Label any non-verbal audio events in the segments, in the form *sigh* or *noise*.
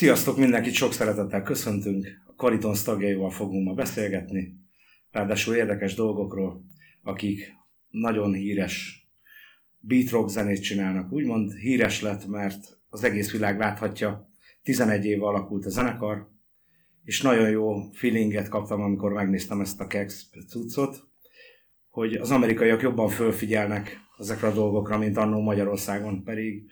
Sziasztok, mindenkit sok szeretettel köszöntünk. A Kariton tagjaival fogunk ma beszélgetni, ráadásul érdekes dolgokról, akik nagyon híres beat rock zenét csinálnak. Úgymond híres lett, mert az egész világ láthatja, 11 éve alakult a zenekar, és nagyon jó feelinget kaptam, amikor megnéztem ezt a Kex cuccot, hogy az amerikaiak jobban fölfigyelnek ezekre a dolgokra, mint annó Magyarországon, pedig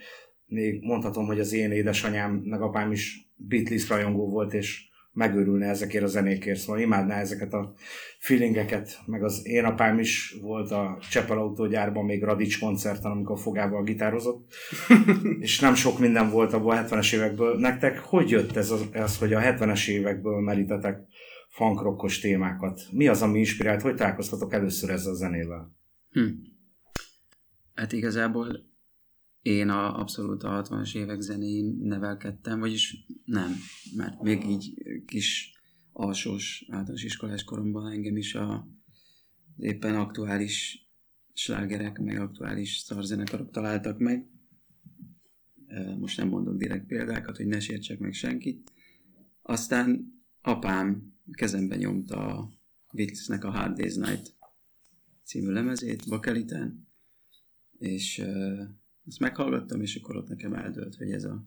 még mondhatom, hogy az én édesanyám, meg apám is Beatles rajongó volt, és megőrülne ezekért a zenékért, szóval imádná ezeket a feelingeket, meg az én apám is volt a Csepel autógyárban még Radics koncerten, amikor fogával gitározott, *laughs* és nem sok minden volt abból a 70-es évekből. Nektek hogy jött ez az, az hogy a 70-es évekből merítetek funkrokkos témákat? Mi az, ami inspirált? Hogy találkoztatok először ezzel a zenével? Hm. Hát igazából én a, abszolút a 60-as évek zenén nevelkedtem, vagyis nem, mert még így kis alsós általános iskolás koromban engem is a éppen aktuális slágerek, meg aktuális szarzenekarok találtak meg. Most nem mondok direkt példákat, hogy ne sértsek meg senkit. Aztán apám kezembe nyomta a Beatlesnek a Hard Day's Night című lemezét, Bakeliten, és ezt meghallgattam, és akkor ott nekem eldőlt, hogy ez, a,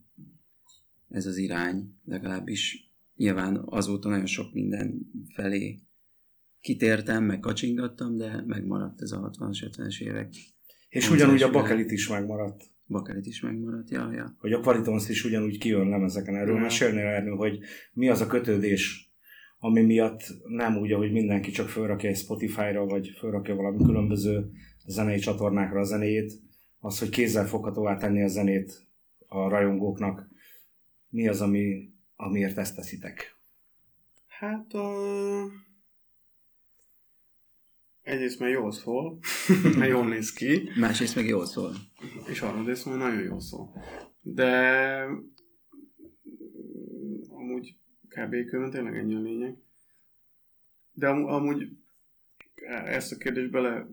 ez az irány, legalábbis nyilván azóta nagyon sok minden felé kitértem, meg kacsingattam, de megmaradt ez a 60-as, 50-es évek. És ugyanúgy a bakelit is megmaradt. Bakelit is megmaradt, ja, ja. Hogy a Qualitons is ugyanúgy kijön lemezeken erről. Ja. Mesélnél erről, hogy mi az a kötődés, ami miatt nem úgy, ahogy mindenki csak fölrakja egy Spotify-ra, vagy fölrakja valami különböző zenei csatornákra a zenéjét, az, hogy kézzel foghatóvá tenni a zenét a rajongóknak, mi az, ami, amiért ezt teszitek? Hát uh, egyrészt mert jól szól, *laughs* mert jól néz ki. Másrészt meg jól szól. És harmadrészt mert nagyon jól szól. De amúgy kb. külön tényleg ennyi a lényeg. De am- amúgy ezt a kérdést bele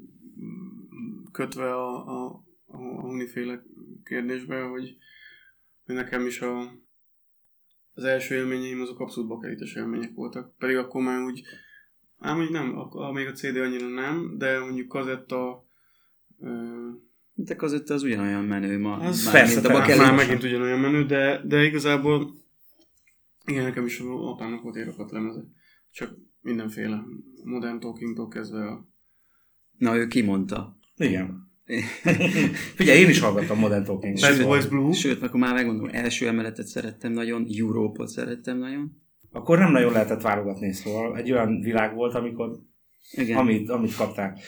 kötve a, a a uniféle kérdésbe, hogy, nekem is a, az első élményeim azok abszolút bakelites élmények voltak. Pedig akkor már úgy, ám úgy nem, akkor, még a CD annyira nem, de mondjuk kazetta, de kazetta az ugyanolyan menő ma. Az már, persze, a már megint ugyanolyan menő, de, de igazából igen, nekem is apának volt érakat lemeze. Csak mindenféle modern talking kezdve a... Na, ő kimondta. Igen. *laughs* Figyelj, én is hallgattam Modern Talking. Bad Boys Blue. Sőt, akkor már megmondom, első emeletet szerettem nagyon, Európot szerettem nagyon. Akkor nem nagyon lehetett válogatni, szóval egy olyan világ volt, amikor Igen. Amit, amit kapták.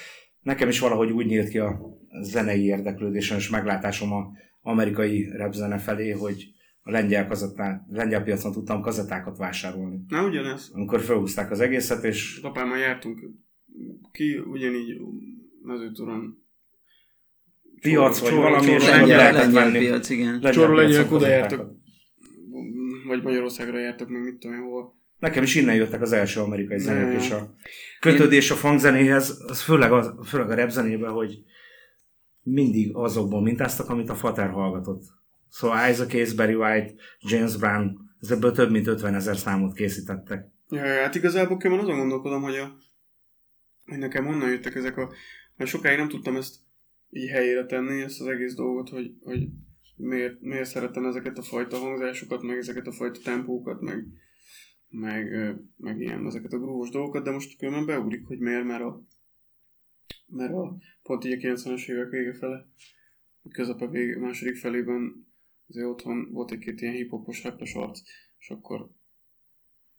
Nekem is valahogy úgy nyílt ki a zenei érdeklődésem és meglátásom a amerikai repzene felé, hogy a lengyel, kazettá, lengyel piacon tudtam kazettákat vásárolni. Na, ugyanez. Amikor felhúzták az egészet, és... Apámmal jártunk ki, ugyanígy mezőtúron piac, vagy valami, és lehetett venni. Piac, igen. Csorról lengyelek oda jártak, vagy Magyarországra jártak, meg mit tudom én hova. Nekem is innen jöttek az első amerikai zenék, és a kötődés a funkzenéhez, az főleg, az, főleg a rap zenében, hogy mindig azokból mintáztak, amit a Fater hallgatott. Szóval Isaac Case, Barry White, James Brown, ebből több mint 50 ezer számot készítettek. Ja, hát igazából én azon gondolkodom, hogy, a, hogy nekem honnan jöttek ezek a... Mert sokáig nem tudtam ezt így helyére tenni ezt az egész dolgot, hogy, hogy miért, miért szeretem ezeket a fajta hangzásokat, meg ezeket a fajta tempókat, meg, meg, meg ilyen ezeket a grúvos dolgokat, de most különben beugrik, hogy miért, mert a, mert a pont így a 90-es évek vége fele, közepe vége, második felében azért otthon volt egy-két ilyen hip-hopos, arc, és akkor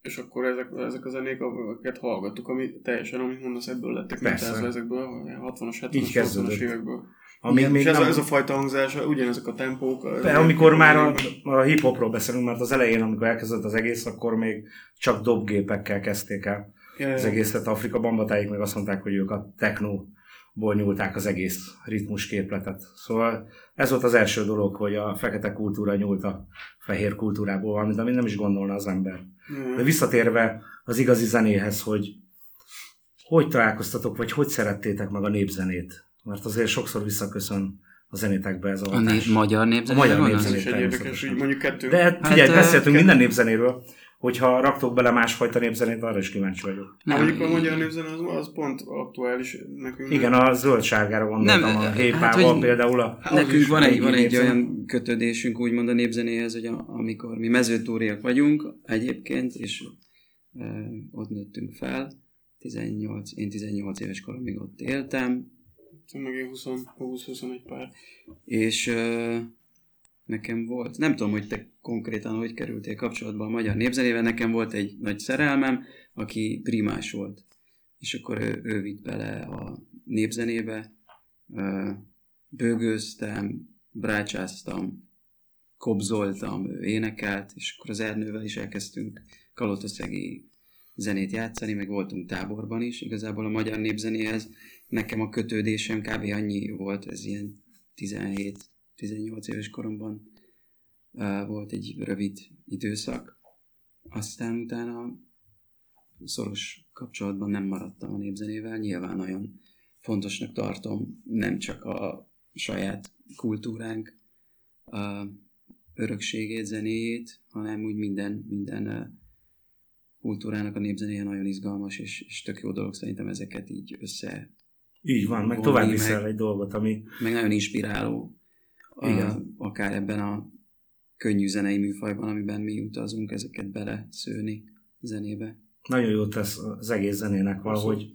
és akkor ezek, ezek a zenék, amiket hallgattuk, ami teljesen, amit mondasz, ebből lettek mintázva ezekből, a 60-as, 70-as, 80-as évekből. Ami még ez, nem... ez a fajta hangzás, ugyanezek a tempók. De amikor már a, a hip-hopról beszélünk, mert az elején, amikor elkezdett az egész, akkor még csak dobgépekkel kezdték el ja, az egészet. Afrika bambatáik meg azt mondták, hogy ők a techno nyúlták az egész ritmusképletet. Szóval ez volt az első dolog, hogy a fekete kultúra nyúlt a fehér kultúrából valamit, amit nem is gondolna az ember. Mm. De visszatérve az igazi zenéhez, hogy hogy találkoztatok, vagy hogy szerettétek meg a népzenét? Mert azért sokszor visszaköszön a zenétekbe ez a A hatás. nép, magyar A népzenére magyar gondolsz? Ez is egy érdekes, hogy mondjuk kettő. De hát figyelj, Hát, beszéltünk ö, minden népzenéről, hogyha raktok bele másfajta népzenét, arra is kíváncsi vagyok. Nem, mondjuk a magyar népzene az, az pont aktuális nekünk. Igen, a zöld-sárgára gondoltam, Nem, a hát, hépával hogy- például. A, Az Nekünk van egy, van egy olyan kötődésünk úgymond a népzenéhez, hogy a, amikor mi mezőtúriak vagyunk egyébként, és e, ott nőttünk fel, 18, én 18 éves koromig ott éltem, Meg én 20 20-21 pár. és e, nekem volt, nem tudom, hogy te konkrétan hogy kerültél kapcsolatba a magyar népzenével, nekem volt egy nagy szerelmem, aki primás volt, és akkor ő, ő vitt bele a népzenébe, bőgőztem, brácsáztam, kobzoltam, ő énekelt, és akkor az Ernővel is elkezdtünk kalotaszegi zenét játszani, meg voltunk táborban is. Igazából a magyar népzenéhez nekem a kötődésem kb. annyi volt, ez ilyen 17-18 éves koromban volt egy rövid időszak. Aztán utána szoros kapcsolatban nem maradtam a népzenével, nyilván nagyon fontosnak tartom nem csak a saját kultúránk a örökségét, zenéjét, hanem úgy minden, minden kultúrának a népzenéje nagyon izgalmas, és, és tök jó dolog szerintem ezeket így össze, Így van, meg tovább meg. viszel egy dolgot, ami meg nagyon inspiráló, Igen. A, akár ebben a könnyű zenei műfajban, amiben mi utazunk, ezeket bele szőni zenébe. nagyon jót tesz az egész zenének valahogy.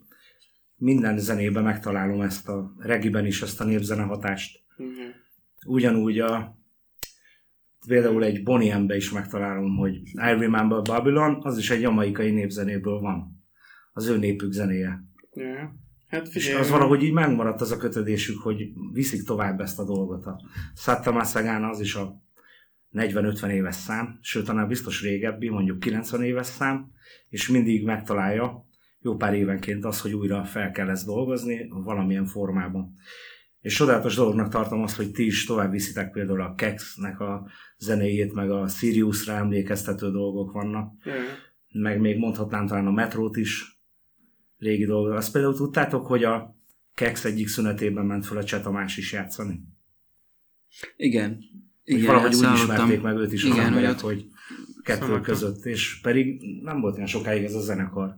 Minden zenében megtalálom ezt a regiben is, ezt a népzene hatást. Igen. Ugyanúgy a például egy Bonnie M-be is megtalálom, hogy I Remember Babylon, az is egy jamaikai népzenéből van. Az ő népük zenéje. Ja. Hát És az valahogy így megmaradt az a kötődésük, hogy viszik tovább ezt a dolgot. A Satta Masagana az is a 40-50 éves szám, sőt, annál biztos régebbi, mondjuk 90 éves szám, és mindig megtalálja jó pár évenként az, hogy újra fel kell ezt dolgozni valamilyen formában. És csodálatos dolognak tartom azt, hogy ti is tovább viszitek például a Kex-nek a zenéjét, meg a Siriusra emlékeztető dolgok vannak, Ja. meg még mondhatnám talán a metrót is, régi dolgok. Azt például tudtátok, hogy a Kex egyik szünetében ment fel a Cseh Tamás is játszani? Igen. Hogy Igen, valahogy úgy hallottam. ismerték meg őt is az Igen, hogy emberek, ott- hogy kettő Szóval- között, és pedig nem volt olyan sokáig ez a zenekar.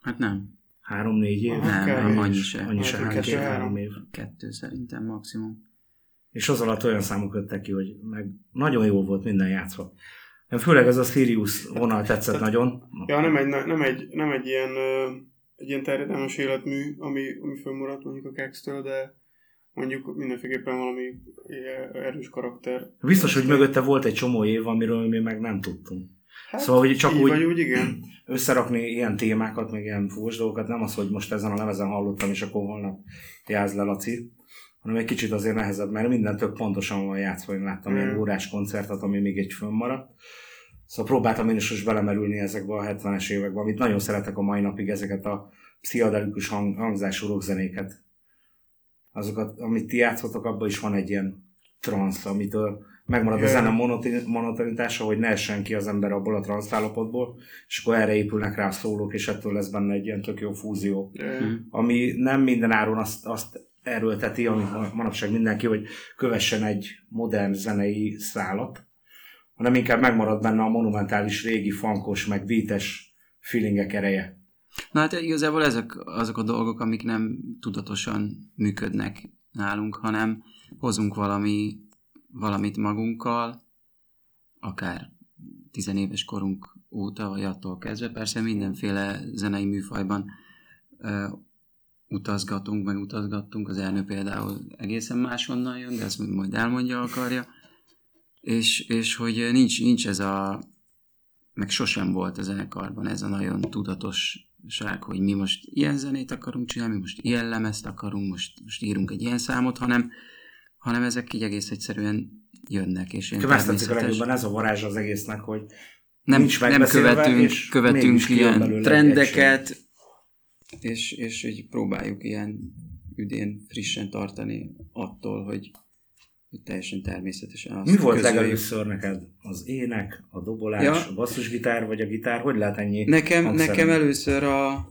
Hát nem. Három-négy év? Nem, nem, annyi se. Annyi se, Hát, hány, kettő, két, három. év. Kettő szerintem maximum. És az alatt olyan számok jöttek ki, hogy meg nagyon jó volt minden játszva. Főleg ez a Sirius vonal tetszett nagyon. Ja, nem egy, nem egy, nem egy ilyen, egy ilyen terjedelmes életmű, ami, ami fönnmaradt mondjuk a Kex-től, de mondjuk mindenféleképpen valami erős karakter. Biztos, hogy mögötte volt egy csomó év, amiről mi meg nem tudtunk. Hát, Szóval, hogy csak úgy úgy, igen. összerakni ilyen témákat, meg ilyen fúvós dolgokat, nem az, hogy most ezen a lemezen hallottam, és akkor holnap jázd le, Laci, hanem egy kicsit azért nehezebb, mert minden tök pontosan van játszva, én láttam ilyen Mm. órás koncertet, ami még egy fönnmaradt. Szóval próbáltam én is most belemerülni ezekbe a 70-es évekbe, amit nagyon szeretek a mai napig, ezeket a pszichedelikus hang, hangzású rockzenéket. Azokat, amit ti játszotok, abban is van egy ilyen transz, amitől megmarad a Ja. zene monotonitása, hogy ne essen ki az ember abból a transz állapotból, és akkor erre épülnek rá a szólók, és ettől lesz benne egy ilyen tök jó fúzió Ja. Hm. ami nem minden áron azt, azt erőlteti, amit ma- manapság mindenki, hogy kövessen egy modern zenei szálat, hanem inkább megmarad benne a monumentális, régi, fankos, meg beates feelingek ereje. Na hát igazából ezek azok a dolgok, amik nem tudatosan működnek nálunk, hanem hozunk valami, valamit magunkkal, akár tizenéves korunk óta, vagy attól kezdve. Persze mindenféle zenei műfajban ö, utazgatunk, meg utazgattunk. Az Ernő például egészen máshonnan jön, de ezt majd elmondja, akarja. És, és hogy nincs, nincs ez a meg sosem volt a zenekarban ez a nagyon tudatosság, hogy mi most ilyen zenét akarunk csinálni, mi most ilyen lemezt akarunk, most, most írunk egy ilyen számot, hanem, hanem ezek így egész egyszerűen jönnek, és én tetszik a természetes, legjobban, ez a varázs az egésznek, hogy nem, nincs nem követünk, követünk ilyen trendeket, és, és így próbáljuk ilyen üdén frissen tartani attól, hogy teljesen természetesen azt mi volt legelőször neked? Az ének, a dobolás, Ja. a basszusgitár, vagy a gitár? Hogy lehet ennyi Nekem, nekem először a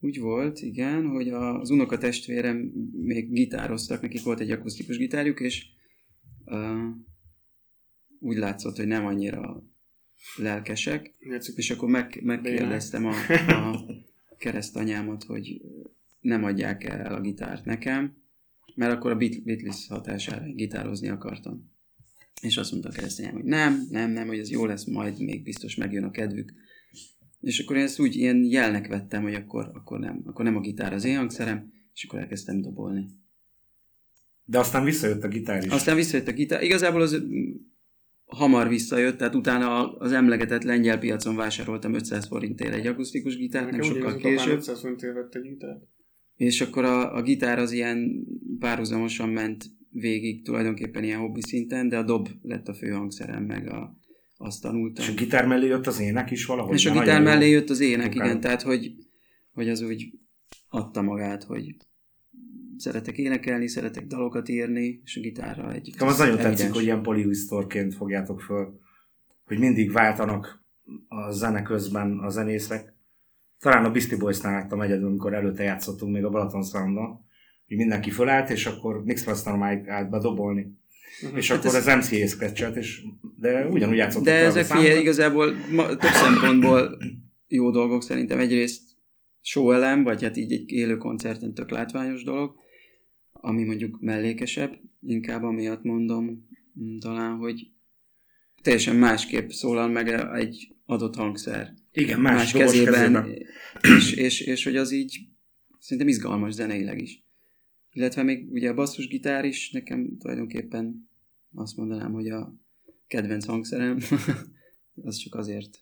úgy volt, igen, hogy az unoka testvérem még gitároztak, nekik volt egy akusztikus gitárjuk, és uh, úgy látszott, hogy nem annyira lelkesek, Játszik. és akkor meg, megkérdeztem a, a keresztanyámat, hogy nem adják el a gitárt nekem, mert akkor a Beat- Beatles hatására gitározni akartam. És azt mondta a keresztanyám, hogy nem, nem, nem, hogy ez jó lesz, majd még biztos megjön a kedvük. És akkor én ezt úgy ilyen jelnek vettem, hogy akkor, akkor nem, akkor nem a gitár az én hangszerem, és akkor elkezdtem dobolni. De aztán visszajött a gitár is. Aztán visszajött a gitár. Igazából az mm, hamar visszajött, tehát utána az emlegetett lengyel piacon vásároltam 500 forintért egy akusztikus gitárt, nem sokkal később. 500 forintért vett egy gitárt. És akkor a, a gitár az ilyen párhuzamosan ment végig tulajdonképpen ilyen hobbi szinten, de a dob lett a fő hangszerem, meg a, azt tanultam. És a gitár mellé jött az ének is valahogy. És a gitár mellé jött az ének, Munkád. igen, tehát hogy, hogy az úgy adta magát, hogy szeretek énekelni, szeretek dalokat írni, és a gitárra egy... Nekem az nagyon evidens. tetszik, hogy ilyen polihisztorként fogjátok föl, hogy mindig váltanak a zene közben a zenészek. Talán a Beastie Boys-nál láttam egyedül, amikor előtte játszottunk még a Balaton Soundon, hogy mindenki fölállt, és akkor Nix Pastrana állt be dobolni. Uh-huh. És Hát akkor ez- az MCA sketchet, és de ugyanúgy játszottunk De ezek figyelj, igazából ma, több szempontból jó dolgok szerintem. Egyrészt show elem, vagy hát így egy élő koncerten tök látványos dolog, ami mondjuk mellékesebb, inkább amiatt mondom mm, talán, hogy teljesen másképp szólal meg egy adott hangszer. Igen, más, más kezében, kezében. És, és, és hogy az így szerintem izgalmas zeneileg is. Illetve még ugye a basszusgitár is nekem tulajdonképpen azt mondanám, hogy a kedvenc hangszerem, *laughs* az csak azért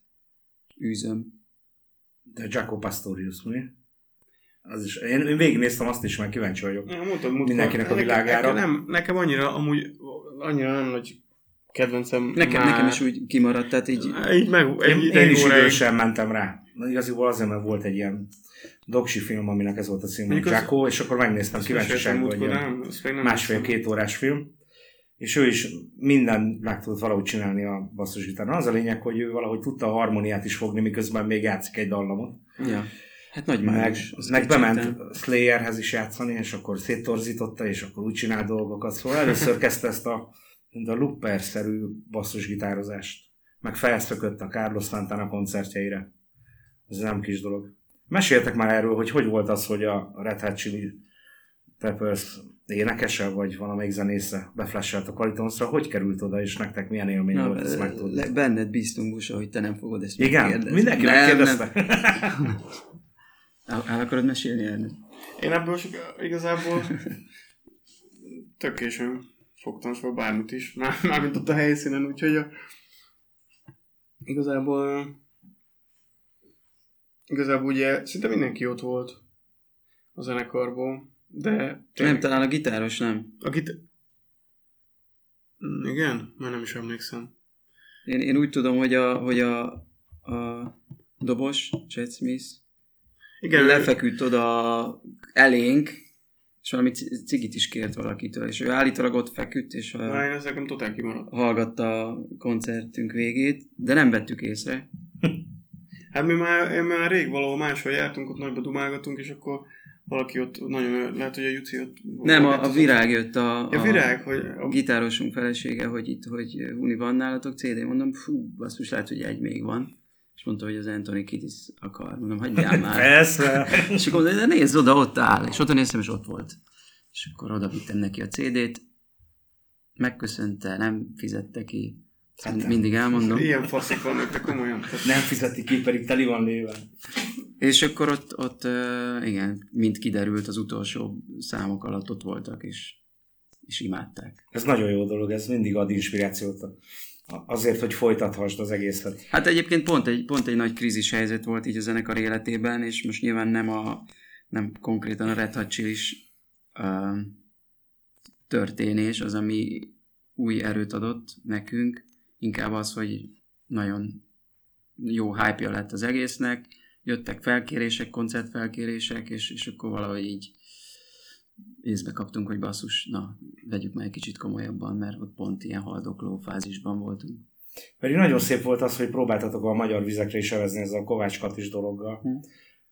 űzöm. De Jaco Pastorius, mi? Az is. Én, én végignéztem azt is, mert kíváncsi vagyok. Ja, mondtad, múltkor. Mindenkinek a Nekem- világára. Nekem, nem, nekem annyira, amúgy annyira nem nagy kedvencem Nekem, már. nekem is úgy kimaradt, tehát így Így meg, egy, Én, egy, én is idősen mentem rá. Igaziból azért, mert volt egy ilyen dogsi film, aminek ez volt a címe, Jaco, és akkor megnéztem kíváncsiságból, nem másfél-két órás film, és ő is minden meg tudott valahogy csinálni a basszusgitáron. Az a lényeg, hogy ő valahogy tudta a harmóniát is fogni, miközben még játszik egy dallamot. ja. Hát nagy Meg, meg bement Slayerhez is játszani, és akkor széttorzította, és akkor úgy csinál dolgokat. Szóval először kezdte ezt a, mint a looper-szerű basszusgitározást. Meg felszökött a Carlos Santana koncertjeire. Ez nem kis dolog. Meséltek már erről, hogy hogy volt az, hogy a Red Hot Chili Peppers énekese, vagy valamelyik zenésze beflasselt a Qualitonsra, hogy került oda, és nektek milyen élmény Na, volt ezt megtudni? le- benned bíztunk, Busa, hogy te nem fogod ezt Igen, megkérdezni. mindenki Nem, megkérdezte. nem. El, el akarod mesélni Ernő? Én ebből sok, igazából tök későn fogtam fel bármit is, már, *laughs* mármint ott a helyszínen, úgyhogy a, igazából igazából ugye szinte mindenki ott volt a zenekarból, de Nem, talán a gitáros nem. a git... Mm, Igen? Már nem is emlékszem. Én, én úgy tudom, hogy a, hogy a, a dobos, Chad Smith, Igen, lefeküdt oda elénk, és valami ci- cigit is kért valakitől, és ő állítólag ott feküdt, és a, én ez nekem totál kimaradt. hallgatta a koncertünk végét, de nem vettük észre. *laughs* Hát mi már, én már rég valahol máshol jártunk, ott nagyba dumálgatunk, és akkor valaki ott nagyon, lehet, hogy a Juci ott... Nem, a, a virág jött a, a virág, hogy... A, gitárosunk felesége, hogy itt, hogy Huni van nálatok CD, mondom, fú, basszus, lehet, hogy egy még van. És mondta, hogy az Anthony Kiddis akar. Mondom, hagyjál már. Persze. És akkor mondta, de nézd oda, ott áll. És oda néztem, és ott volt. És akkor oda vittem neki a CD-t, megköszönte, nem fizette ki. Hát Ezt mindig elmondom. ilyen faszik vannak, de komolyan. Nem fizeti ki, pedig teli van léve. És akkor ott, ott igen, mint kiderült, az utolsó számok alatt ott voltak, és, és imádták. Ez nagyon jó dolog, ez mindig ad inspirációt a- azért, hogy folytathasd az egészet. Hát egyébként pont egy, pont egy nagy krízis helyzet volt így a zenekar életében, és most nyilván nem a nem konkrétan a Red Hot Chili-s, uh, történés az, ami új erőt adott nekünk, inkább az, hogy nagyon jó hype lett az egésznek, jöttek felkérések, koncertfelkérések, és, és akkor valahogy így észbe kaptunk, hogy basszus, na, vegyük már egy kicsit komolyabban, mert ott pont ilyen haldokló fázisban voltunk. Pedig nagyon szép volt az, hogy próbáltatok a magyar vizekre is evezni ezzel a Kovács Katis dologgal. Hm.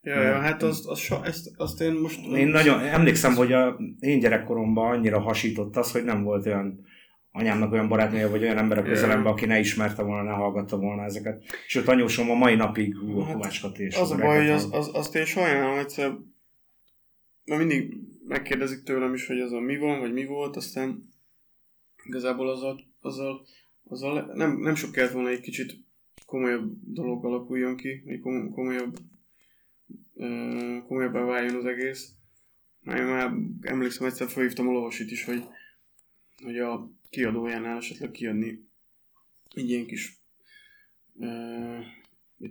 Ja, ja, hát azt, azt, azt, azt, azt én most... Én nagyon emlékszem, hogy a én gyerekkoromban annyira hasított az, hogy nem volt olyan anyámnak olyan barátnője, vagy olyan ember a közelemben, aki ne ismerte volna, ne hallgatta volna ezeket. Sőt, anyósom a mai napig ú, a Hát, Kovács Kati és Az a baj, hogy az, az, azt én sajnálom egyszer, mert mindig megkérdezik tőlem is, hogy az a mi van, vagy mi volt, aztán igazából azzal, azzal, azzal nem, nem sok kellett volna egy kicsit komolyabb dolog alakuljon ki, egy kom- komolyabb, komolyabbá váljon az egész. Már, már emlékszem, egyszer felhívtam a Lovasit is, hogy, hogy a kiadójánál esetleg kiadni egy ilyen kis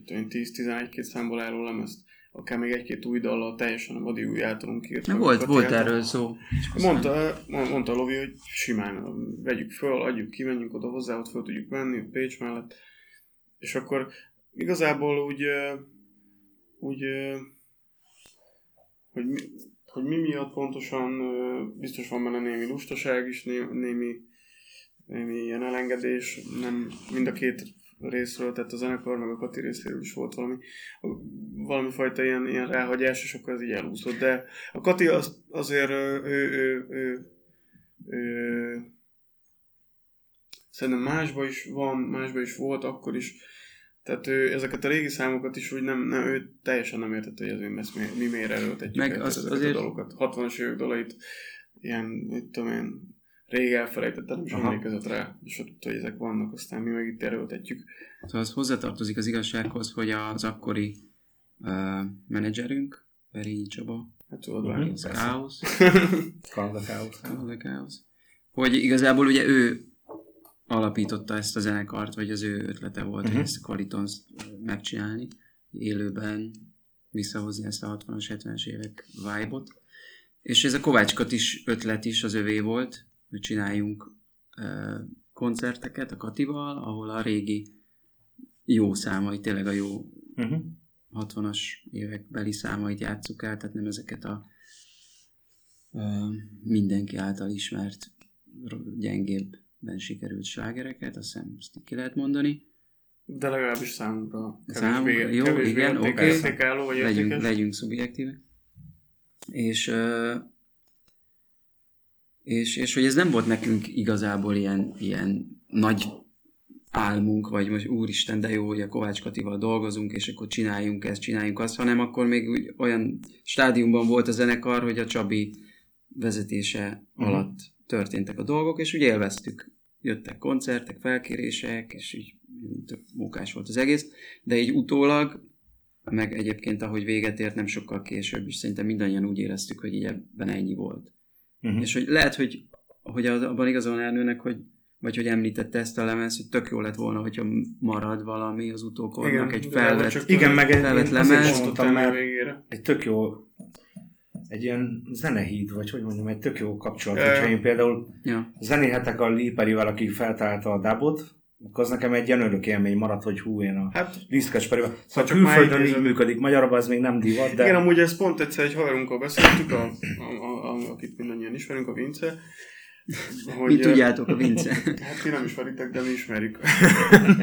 én, 10-11-2 számból álló lemezt, akár még egy-két új dallal teljesen a Badi új általunk írt. Na, volt, volt erről szó. Mondta, mondta Lovi, hogy simán vegyük föl, adjuk ki, menjünk oda hozzá, ott föl tudjuk venni, Pécs mellett. És akkor igazából úgy, úgy hogy mi, hogy mi miatt pontosan biztos van benne némi lustaság is, né, némi, némi ilyen elengedés, nem mind a két részről, tehát a zenekar meg a Kati részéről is volt valami, valami fajta ilyen, ilyen ráhagyás, és akkor ez így elúszott, de a Kati az, azért ö, ő, ő, ő, ő, szerintem másba is van, másba is volt akkor is, tehát ő ezeket a régi számokat is úgy nem, nem ő teljesen nem értette, hogy azért ezt mi, mi miért erőltetjük Meg azt ezeket azért- a dalokat. 60-as évek dalait, ilyen, mit tudom én, rég elfelejtette, nem is Aha. emlékezett rá, és ott, hogy ezek vannak, aztán mi meg itt erőltetjük. Szóval az hozzátartozik az igazsághoz, hogy az akkori uh, menedzserünk, Perényi Csaba, Hát tudod, az persze. Káosz, *laughs* Kanada Káosz. hogy igazából ugye ő alapította ezt a zenekart, vagy az ő ötlete volt, uh-huh. Ezt a Qualitons megcsinálni, élőben visszahozni ezt a 60-as, 70-es évek vibe-ot. És ez a Kovács is ötlet is az övé volt, csináljunk koncerteket a Katival, ahol a régi jó számai, tényleg a jó Uh-huh. 60-as évek beli számait játsszuk el, tehát nem ezeket a ö, mindenki által ismert gyengébben sikerült slágereket, azt hiszem ezt ki lehet mondani. De legalábbis Számunkra, kevésbé, jó, kevésbé igen, oké. vagy Legyünk, legyünk szubjektívek. És, ö, és, és hogy ez nem volt nekünk igazából ilyen, ilyen nagy álmunk, vagy most úristen, de jó, hogy a Kovács Katival dolgozunk, és akkor csináljunk ezt, csináljunk azt, hanem akkor még úgy olyan stádiumban volt a zenekar, hogy a Csabi vezetése Mhm. alatt történtek a dolgok, és úgy élveztük. Jöttek koncertek, felkérések, és így tök mókás volt az egész, de így utólag, meg egyébként ahogy véget ért, nem sokkal később is szerintem mindannyian úgy éreztük, hogy így ebben ennyi volt. Uh-huh. És hogy lehet, hogy, hogy az, abban igaza van Ernőnek, hogy vagy hogy említette ezt a lemez, hogy tök jó lett volna, hogyha marad valami az utókornak, egy felvett, csak Igen, meg egy, felvett lemez. mondtam, mert egy tök jó egy ilyen zenehíd, vagy hogy mondjam, egy tök jó kapcsolat. Hogyha én például Ja. zenéhetek a Liperivel, aki feltalálta a dubot, akkor az nekem egy ilyen örök élmény maradt, hogy hú, én a Hát Liszkes Perivel. Szóval csak külföldön így működik, magyarabban ez még nem divat, de... Igen, amúgy ez pont egyszer egy haverunkkal beszéltük, a, a, a, a, akit mindannyian ismerünk, a Vince. Hogy, Mi tudjátok a Vince? Hát mi nem ismeritek, de mi ismerjük.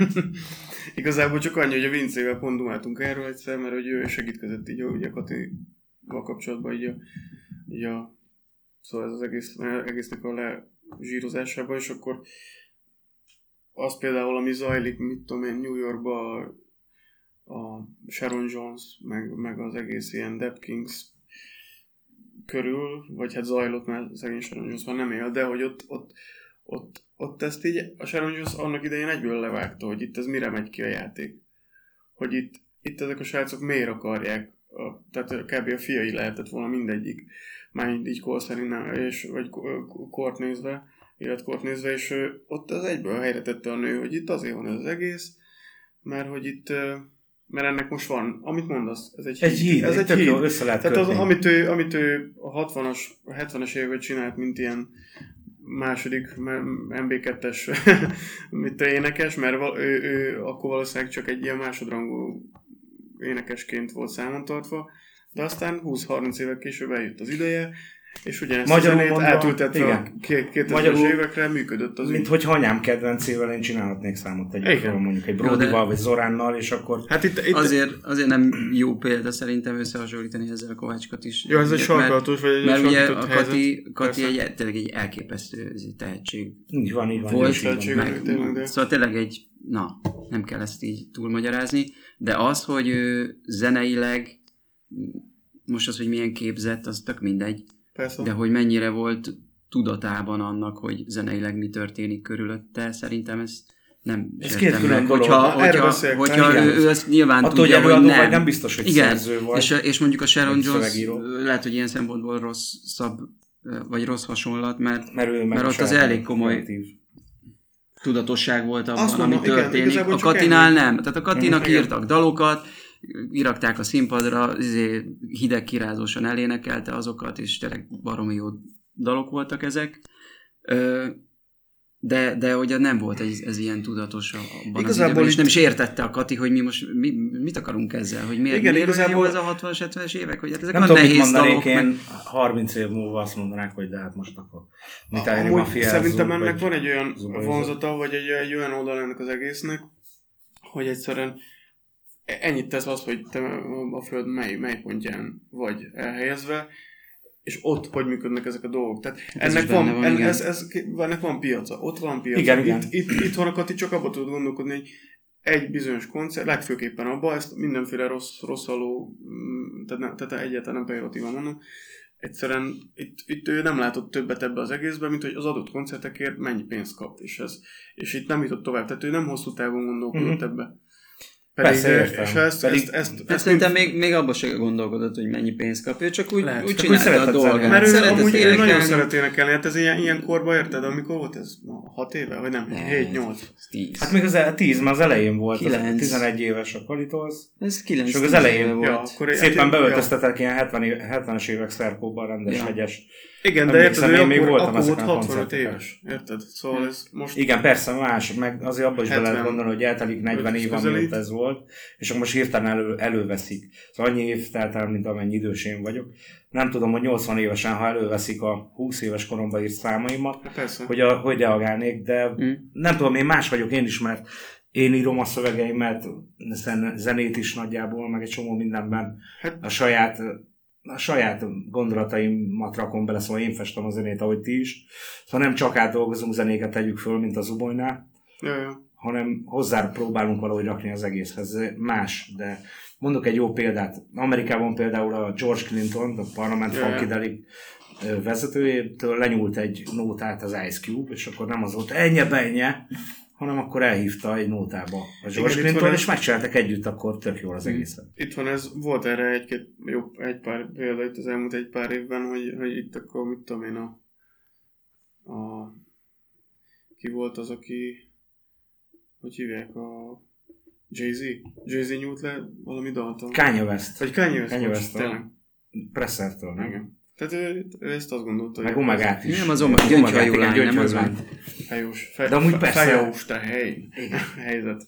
*laughs* Igazából csak annyi, hogy a Vincével pont dumáltunk erről egyszer, mert hogy ő segítkezett így ugye Katival kapcsolatban így a, így a szóval ez az egész, egésznek a lezsírozásában, és akkor az például, ami zajlik, mit tudom én, New Yorkban a Sharon Jones, meg, meg az egész ilyen Depp Kings körül, vagy hát zajlott, mert szegény Sharon Jones már nem él, de hogy ott, ott, ott, ott ezt így a Sharon Jones annak idején egyből levágta, hogy itt ez mire megy ki a játék. Hogy itt, itt ezek a srácok miért akarják, a, tehát kb. a fiai lehetett volna mindegyik, már így szerint nem, és, vagy ko- kort nézve, életkort nézve, és ott az egyből helyre tette a nő, hogy itt azért van ez az egész, mert hogy itt, mert ennek most van, amit mondasz, ez egy, Egy híd, ez egy tök jó, össze lehet tehát az, amit ő, amit ő a 60-as, a 70-es években csinált, mint ilyen második MB2-es *laughs* mit énekes, mert val- ő, ő, akkor valószínűleg csak egy ilyen másodrangú énekesként volt számon tartva, de aztán 20-30 évek később eljött az ideje, És ugye ezt Magyarul a zenét mondva, átültetve igen. a két- 2000-es Magyarul- évekre működött az Mint hogy anyám kedvencével én csinálhatnék számot egy filmről, mondjuk egy Brodival, vagy Zoránnal, és akkor Hát itt, itt Azért, azért nem jó példa szerintem összehasonlítani ezzel a Kovácskat is. jó, ez egy Mert- sarkalatos, vagy egy Mert ugye a helyzet. Kati, Kati egy, tényleg egy elképesztő tehetség így van, így van. volt, tehetség, meg, tényleg, szóval tényleg egy, na, nem kell ezt így túlmagyarázni, de az, hogy ő zeneileg, most az, hogy milyen képzett, az tök mindegy, Persze. de hogy mennyire volt tudatában annak, hogy zeneileg mi történik körülötte, szerintem ez nem Ez két külön meg. dolog. Hogyha, hogyha, hogyha igen. ő, ő ezt nyilván Attól, hogy tudja, hogy előadó nem. nem biztos, hogy Igen, szerző vagy. és, és mondjuk a Sharon Jones lehet, hogy ilyen szempontból rosszabb, vagy rossz hasonlat, mert mert, ő mert ott az elég komoly- kreatív. tudatosság volt abban, Azt ami mondom, igen, történik. igazából a Katinál ennyi. nem. Tehát a Katinak igen. írtak dalokat, irakták a színpadra, izé, hideg kirázósan elénekelte azokat, és tényleg baromi jó dalok voltak ezek. Ö, de, de ugye nem volt ez, ez ilyen tudatos abban az Igazából időben, és nem is értette a Kati, hogy mi most mi, mit akarunk ezzel, hogy miért, Igen, miért jó igazából- ez a 60-as, 70-es évek, hogy hát ezek Nem a tudom, mit nehéz dalok, meg, én, 30 év múlva azt mondanák, hogy de hát most akkor mit állni Amúgy mafiázunk, Szerintem ennek van egy olyan vonzata, vagy egy, egy olyan oldal ennek az egésznek, hogy egyszerűen ennyit tesz az, hogy te a föld mely, mely pontján vagy elhelyezve, és ott hogy működnek ezek a dolgok. Tehát Ez ennek van, van, en, igen. ez, ez, ennek van piaca, ott van piaca. Igen, igen. Itt, itt, itt van a Kati csak abba tud gondolkodni, hogy egy bizonyos koncert, legfőképpen abba, ezt mindenféle rossz, rossz aló, mm, tehát, ne, tehát egyáltalán nem pejoratívan mondom, egyszerűen itt, itt ő nem látott többet ebbe az egészbe, mint hogy az adott koncertekért mennyi pénzt kap, és, ez, és itt nem jutott tovább, tehát ő nem hosszú távon gondolkodott Mhm. ebbe. Pedig, Persze, értem. és ezt, Pedig- ezt, ezt, Hát ezt szerintem még, még abban se gondolkodott, hogy mennyi pénzt kap. Ő csak úgy, Lehet. úgy Csak úgy csinálta a dolgát. mert ő Szeretett amúgy ő énekelni. nagyon szeret énekelni, hát ez ilyen, ilyen korban érted, amikor volt ez? 6 éve? Vagy nem? Nem. 7-8? Tíz. Hát még az el, 10, mert az elején volt, az Kilenc. 11 éves a Kalitos. Ez 9 És az elején- volt. Ja, akkor Szépen ja. beöltöztetek ilyen 70, éve- 70-es évek szerkóban, rendes, Ja. hegyes. Igen, de érted, én még voltam akkor volt ezeken a 65 koncerteken. éves. Érted? Szóval ez most... Igen, persze más, meg azért abban is be lehet 70. gondolni, hogy eltelik 40 év, amióta ez volt, és akkor most hirtelen elő, előveszik. Szóval annyi év telt el, mint amennyi idős én vagyok. Nem tudom, hogy 80 évesen, ha előveszik a 20 éves koromban írt számaimat, Hát persze. hogy, a, hogy reagálnék, de Mm. nem tudom, én más vagyok én is, mert én írom a szövegeimet, zen- zenét is nagyjából, meg egy csomó mindenben Hát- a saját, a saját gondolataimat rakom bele, szóval én festem a zenét, ahogy ti is. Szóval nem csak átdolgozunk zenéket tegyük föl, mint az Ubojnál, Ja, ja. hanem hozzá próbálunk valahogy rakni az egészhez. Más, de mondok egy jó példát. Amerikában például a George Clinton, a parlament Ja, ja. funkideli vezetőjétől lenyúlt egy nótát az Ice Cube, és akkor nem az volt ennyi benye, hanem akkor elhívta egy nótába a George Clinton, és megcsináltak együtt akkor tök jól az Mm. egészet. Itt van ez, volt erre egy-két, jó, egy pár példa itt az elmúlt egy pár évben, hogy, hogy itt akkor, mit tudom én, a, a ki volt az, aki hogy hívják, a Jay-Z? Jay-Z nyújt le valami dalt? Kanye West, Vagy Kanye West, Kanye West. Pressertől, nem? Igen. Tehát ő, ő, ezt azt gondolta, Meg hogy Omegát is. Nem, az Omega- gyöngyhajú lány, nem az van. Fejós, fe, De amúgy persze. fejós, te hely, *laughs* helyzet.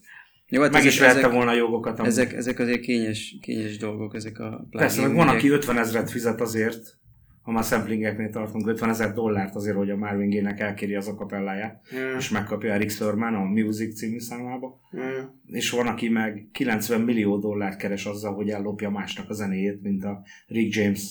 Jó, hát Meg ezek, is vette ezek, volna a jogokat. amúgy. ezek, ezek azért kényes, kényes dolgok, ezek a Persze, meg van, aki ügyek. 50 ezeret fizet azért, ha már samplingeknél tartunk, 50 ezer dollárt azért, hogy a Marvin Gaye-nek elkéri az akapelláját, Ja, és megkapja Eric Sermon a Music című számába. ja. És van, aki meg 90 millió dollárt keres azzal, hogy ellopja másnak a zenéjét, mint a Rick James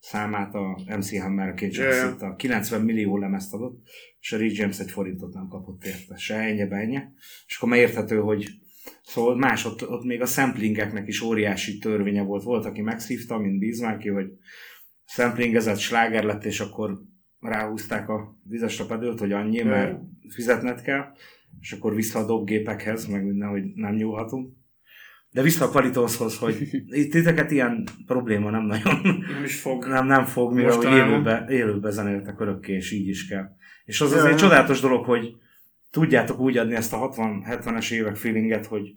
számát a MC Hammer Ja, ja. yeah. a 90 millió lemezt adott, és a Rick James egy forintot nem kapott érte, se ennyi ennyi. És akkor már érthető, hogy Szóval más, ott, ott még a samplingeknek is óriási törvénye volt. Volt, aki megszívta, mint Bismarcky, hogy samplingezett, sláger lett, és akkor ráhúzták a vizes pedőt, hogy annyi, Ja. mert fizetned kell, és akkor vissza a dobgépekhez, meg minden, hogy nem nyúlhatunk. De vissza a kvalitonshoz, hogy itt titeket ilyen probléma nem nagyon Nem is fog. nem, nem fog, mivel hogy élőbe, élőbe zenéltek örökké, és így is kell. És az azért csodálatos dolog, hogy tudjátok úgy adni ezt a 60-70-es évek feelinget, hogy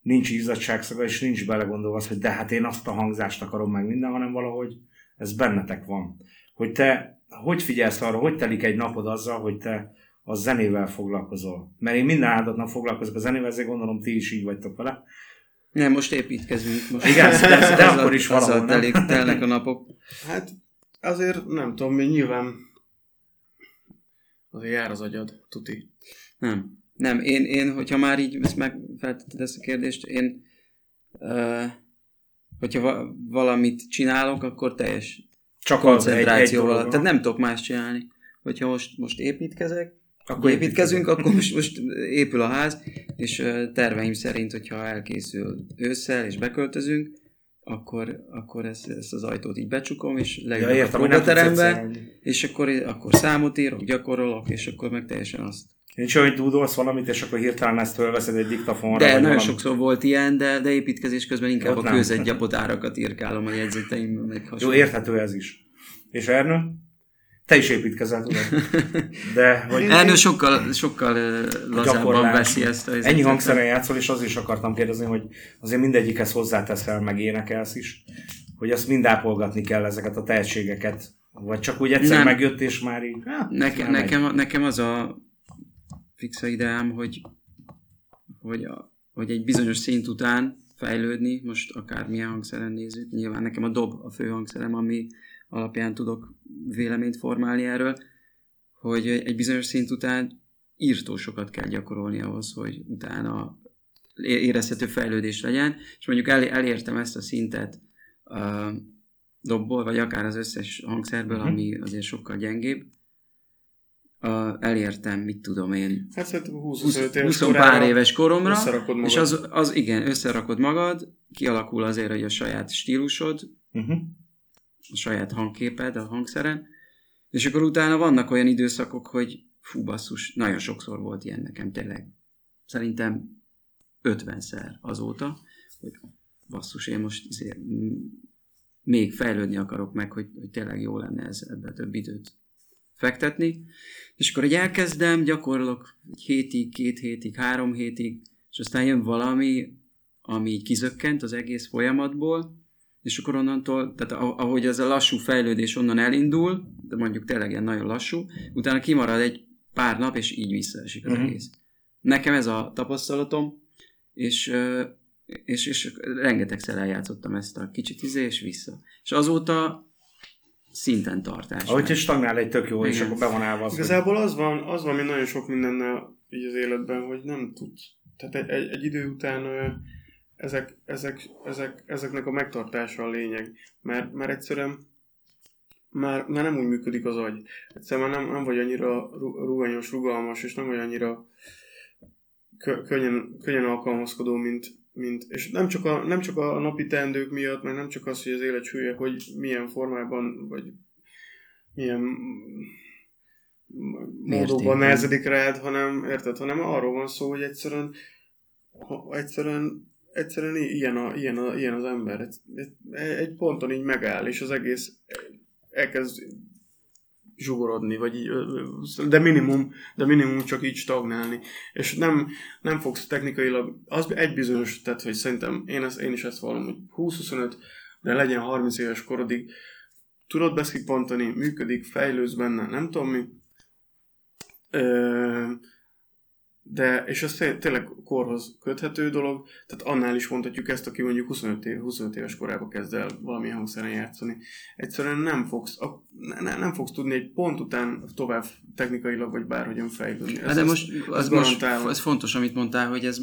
nincs izzadságszaga, és nincs belegondolva az, hogy de hát én azt a hangzást akarom meg minden, hanem valahogy ez bennetek van. Hogy te hogy figyelsz arra, hogy telik egy napod azzal, hogy te a zenével foglalkozol. Mert én minden áldott nap foglalkozok a zenével, ezért gondolom ti is így vagytok vele. Nem, most építkezünk. Most Igen, de- de azzal- akkor is valahol, telik, telnek a napok. Hát azért nem tudom, mi nyilván azért jár az agyad, tuti. Nem. Nem, én, én hogyha már így ezt megfeltetted ezt a kérdést, én uh, hogyha va- valamit csinálok, akkor teljes Csak az egy, egy koncentrációval. Tehát nem tudok más csinálni. Hogyha most, most építkezek, Akkor építkezünk, akkor most, most épül a ház, és terveim szerint, hogyha elkészül ősszel, és beköltözünk, akkor, akkor ezt, ezt az ajtót így becsukom, és Ja, leülök a értem, nem tudsz próbaterembe, és akkor, akkor számot írok, gyakorolok, és akkor meg teljesen azt. Nincs olyan, hogy dúdolsz valamit, és akkor hirtelen ezt fölveszed egy diktafonra. De nagyon valami. sokszor volt ilyen, de, de építkezés közben inkább Ott a nem. kőzetgyapotárakat írkálom a jegyzeteim, meg Jó, érthető ez is. És Ernő? Te is építkezel, tudod. *laughs* De, hogy Ernő sokkal, sokkal lazábban veszi ezt a ennyi hangszeren játszol, és az is akartam kérdezni, hogy azért mindegyikhez hozzáteszel, meg énekelsz is, hogy azt mind ápolgatni kell ezeket a tehetségeket, vagy csak úgy egyszer Nem. megjött, és már így... Hát, Nekem, nekem, nekem az a fixa ideám, hogy, hogy, a, hogy egy bizonyos szint után fejlődni, most akármilyen hangszeren nézzük, nyilván nekem a dob a fő hangszerem, ami alapján tudok véleményt formálni erről, hogy egy bizonyos szint után írtó sokat kell gyakorolni ahhoz, hogy utána érezhető fejlődés legyen, és mondjuk el, elértem ezt a szintet uh, dobból, vagy akár az összes hangszerből, Mhm. ami azért sokkal gyengébb, uh, elértem, mit tudom én, Hát szerintem 20, 25 éves 20 pár éves koromra, és az, az igen, összerakod magad, kialakul azért, hogy a saját stílusod, Uh-huh. A saját hangképed a hangszeren, és akkor utána vannak olyan időszakok, hogy fú basszus, nagyon sokszor volt ilyen nekem tényleg. Szerintem 50-szer azóta, hogy basszus, én most m- még fejlődni akarok meg, hogy, hogy tényleg jó lenne ez, ebbe több időt fektetni. És akkor egy elkezdem, gyakorlok egy hétig, két hétig, három hétig, és aztán jön valami, ami kizökkent az egész folyamatból, és akkor onnantól, tehát ah- ahogy ez a lassú fejlődés onnan elindul, de mondjuk tényleg ilyen nagyon lassú, utána kimarad egy pár nap, és így visszaesik az uh-huh. egész. Nekem ez a tapasztalatom, és, és, és rengetegszer eljátszottam ezt a kicsit izé, és vissza. És azóta szinten tartás. Ahogy egy stagnál egy tök jó, és Igen. akkor be van állva az, Igazából az van, az van, ami nagyon sok mindennel így az életben, hogy nem tudsz. Tehát egy, egy, egy idő után ezek, ezek, ezek, ezeknek a megtartása a lényeg. Mert, mert egyszerűen már, már nem úgy működik az agy. Egyszerűen már nem, nem vagy annyira ru- ruganyos, rugalmas, és nem vagy annyira kö, könnyen, könnyen alkalmazkodó, mint, mint és nem csak, a, nem csak a napi teendők miatt, meg nem csak az, hogy az élet súlya, hogy milyen formában, vagy milyen módokban nehezedik rád, hanem, érted, hanem arról van szó, hogy egyszerűen, ha, egyszerűen, egyszerűen ilyen, a, ilyen, a, ilyen az ember. Egy, ponton így megáll, és az egész elkezd zsugorodni, vagy így, de minimum, de minimum csak így stagnálni. És nem, nem fogsz technikailag, az egy bizonyos, tehát hogy szerintem én, ezt, én is ezt vallom, hogy 20-25, de legyen 30 éves korodig, tudod beszippantani, működik, fejlődsz benne, nem tudom mi. Ö, de, és ez té- tényleg korhoz köthető dolog, tehát annál is mondhatjuk ezt, aki mondjuk 25, év, 25 éves korában kezd el valamilyen hangszeren játszani. Egyszerűen nem fogsz, a, ne, nem fogsz tudni egy pont után tovább technikailag vagy bárhogyan fejlődni. Hát de ezt- most, ezt az most ez fontos, amit mondtál, hogy ez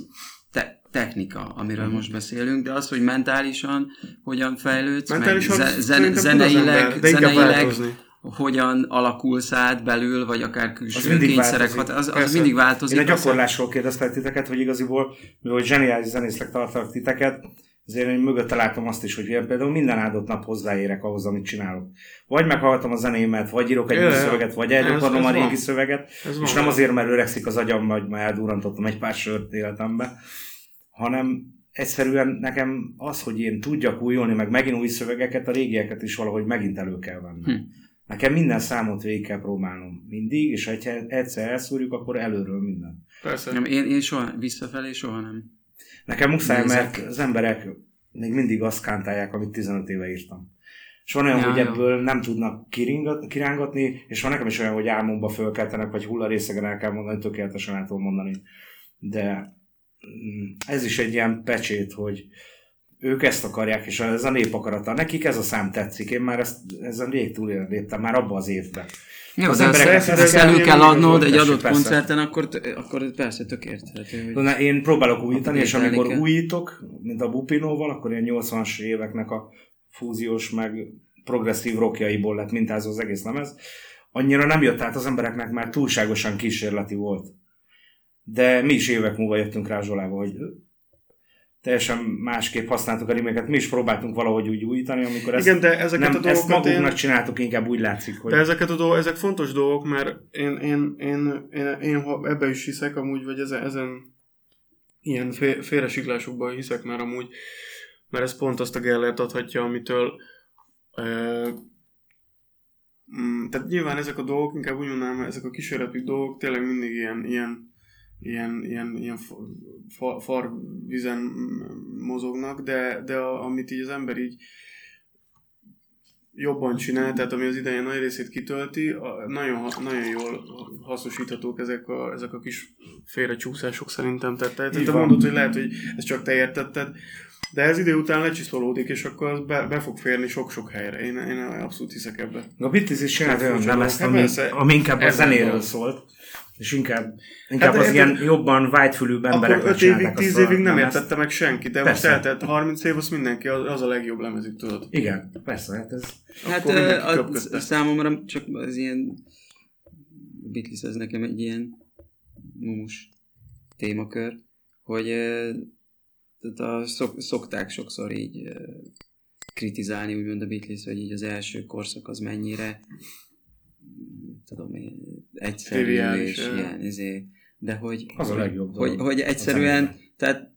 te- technika, amiről Mhm. most beszélünk, de az, hogy mentálisan hogyan fejlődsz, Mentálisan meg ze- zen- az zeneileg, zeneileg. Hogyan alakulsz át belül, vagy akár Az külső mindig kényszerek, változik. hat, az, az mindig változik. Én a gyakorlásról kérdeztek titeket, hogy igaziból, mivel zseniális zenésznek tartalak titeket, azért én mögötte látom azt is, hogy én például minden áldott nap hozzáérek ahhoz, amit csinálok. Vagy meghallgatom a zenémet, vagy írok egy új szöveget, vagy ez a régi van. szöveget, Ez és van. nem azért, mert öregszik az agyam, vagy már eldurrantottam egy pár sört életembe, hanem egyszerűen nekem az, hogy én tudjak újulni, meg megint új szövegeket, a régieket is valahogy megint elő kell venni. Hm. Nekem minden számot végig kell próbálnom. Mindig, és ha egyszer elszúrjuk, akkor előről minden. Persze. Nem, én, én soha, visszafelé soha nem. Nekem muszáj, Nézek. mert az emberek még mindig azt kántálják, amit 15 éve írtam. És van olyan, Ja, hogy jó. ebből nem tudnak kiringat, kirángatni, és van nekem is olyan, hogy álmomba fölkeltenek, vagy hullarészegen el kell mondani, tökéletesen el tudom mondani. De mm, ez is egy ilyen pecsét, hogy ők ezt akarják, és ez a nép akarata. Nekik ez a szám tetszik. Én már ezt, ezen rég túl léptem, már abban az évben. Jó, Az de ezt, ezt elő kell adnod egy adott persze. koncerten, akkor, akkor persze tök érthető. Hogy... Na, Én próbálok újítani, és amikor kell. újítok, mint a Bupinóval, akkor ilyen 80-as éveknek a fúziós, meg progresszív rockjaiból lett mintázó az egész lemez. Annyira nem jött át az embereknek, már túlságosan kísérleti volt. De mi is évek múlva jöttünk rá Zsolába, hogy teljesen másképp használtuk a riméket. Mi is próbáltunk valahogy úgy újítani, amikor ezt, Igen, de ezeket nem, a ezt dolgokat magunknak én... csináltuk, inkább úgy látszik, hogy... De ezeket a dolgok, ezek fontos dolgok, mert én, én, én, én, én ha ebbe is hiszek amúgy, vagy ezen, ezen ilyen fé- félresiklásokban hiszek, mert amúgy, mert ez pont azt a Gellert adhatja, amitől mm, tehát nyilván ezek a dolgok, inkább úgy mondanám, ezek a kísérleti dolgok tényleg mindig ilyen, ilyen ilyen, ilyen, ilyen fa, fa, farvizen mozognak, de, de a, amit így az ember így jobban csinál, tehát ami az ideje nagy részét kitölti, a, nagyon, nagyon jól hasznosíthatók ezek a, ezek a kis félrecsúszások szerintem. Tehát te, Így te van. mondod, hogy lehet, hogy ezt csak te értetted, de ez idő után lecsiszolódik, és akkor az be, be fog férni sok-sok helyre. Én, én abszolút hiszek ebbe. A Beatles is csinált olyan lemezt, ami, Hát persze, ami inkább a zenéről szólt, és inkább, inkább Hát az ilyen jobban vágyfülűbb Akkor emberek 5 évig, 10 évig nem értette meg senki, de most Persze. eltelt 30 év, azt mindenki az, az a legjobb lemezük, tudod. Igen, persze, hát ez Hát Akkor a, számomra csak az ilyen Beatles ez nekem egy ilyen mumus témakör, hogy tehát a, szok, szokták sokszor így kritizálni úgymond a Beatles, hogy így az első korszak az mennyire tudom én, egyszerű és ö. ilyen, izé, de hogy, az a hogy, legjobb hogy, dolog. hogy egyszerűen, tehát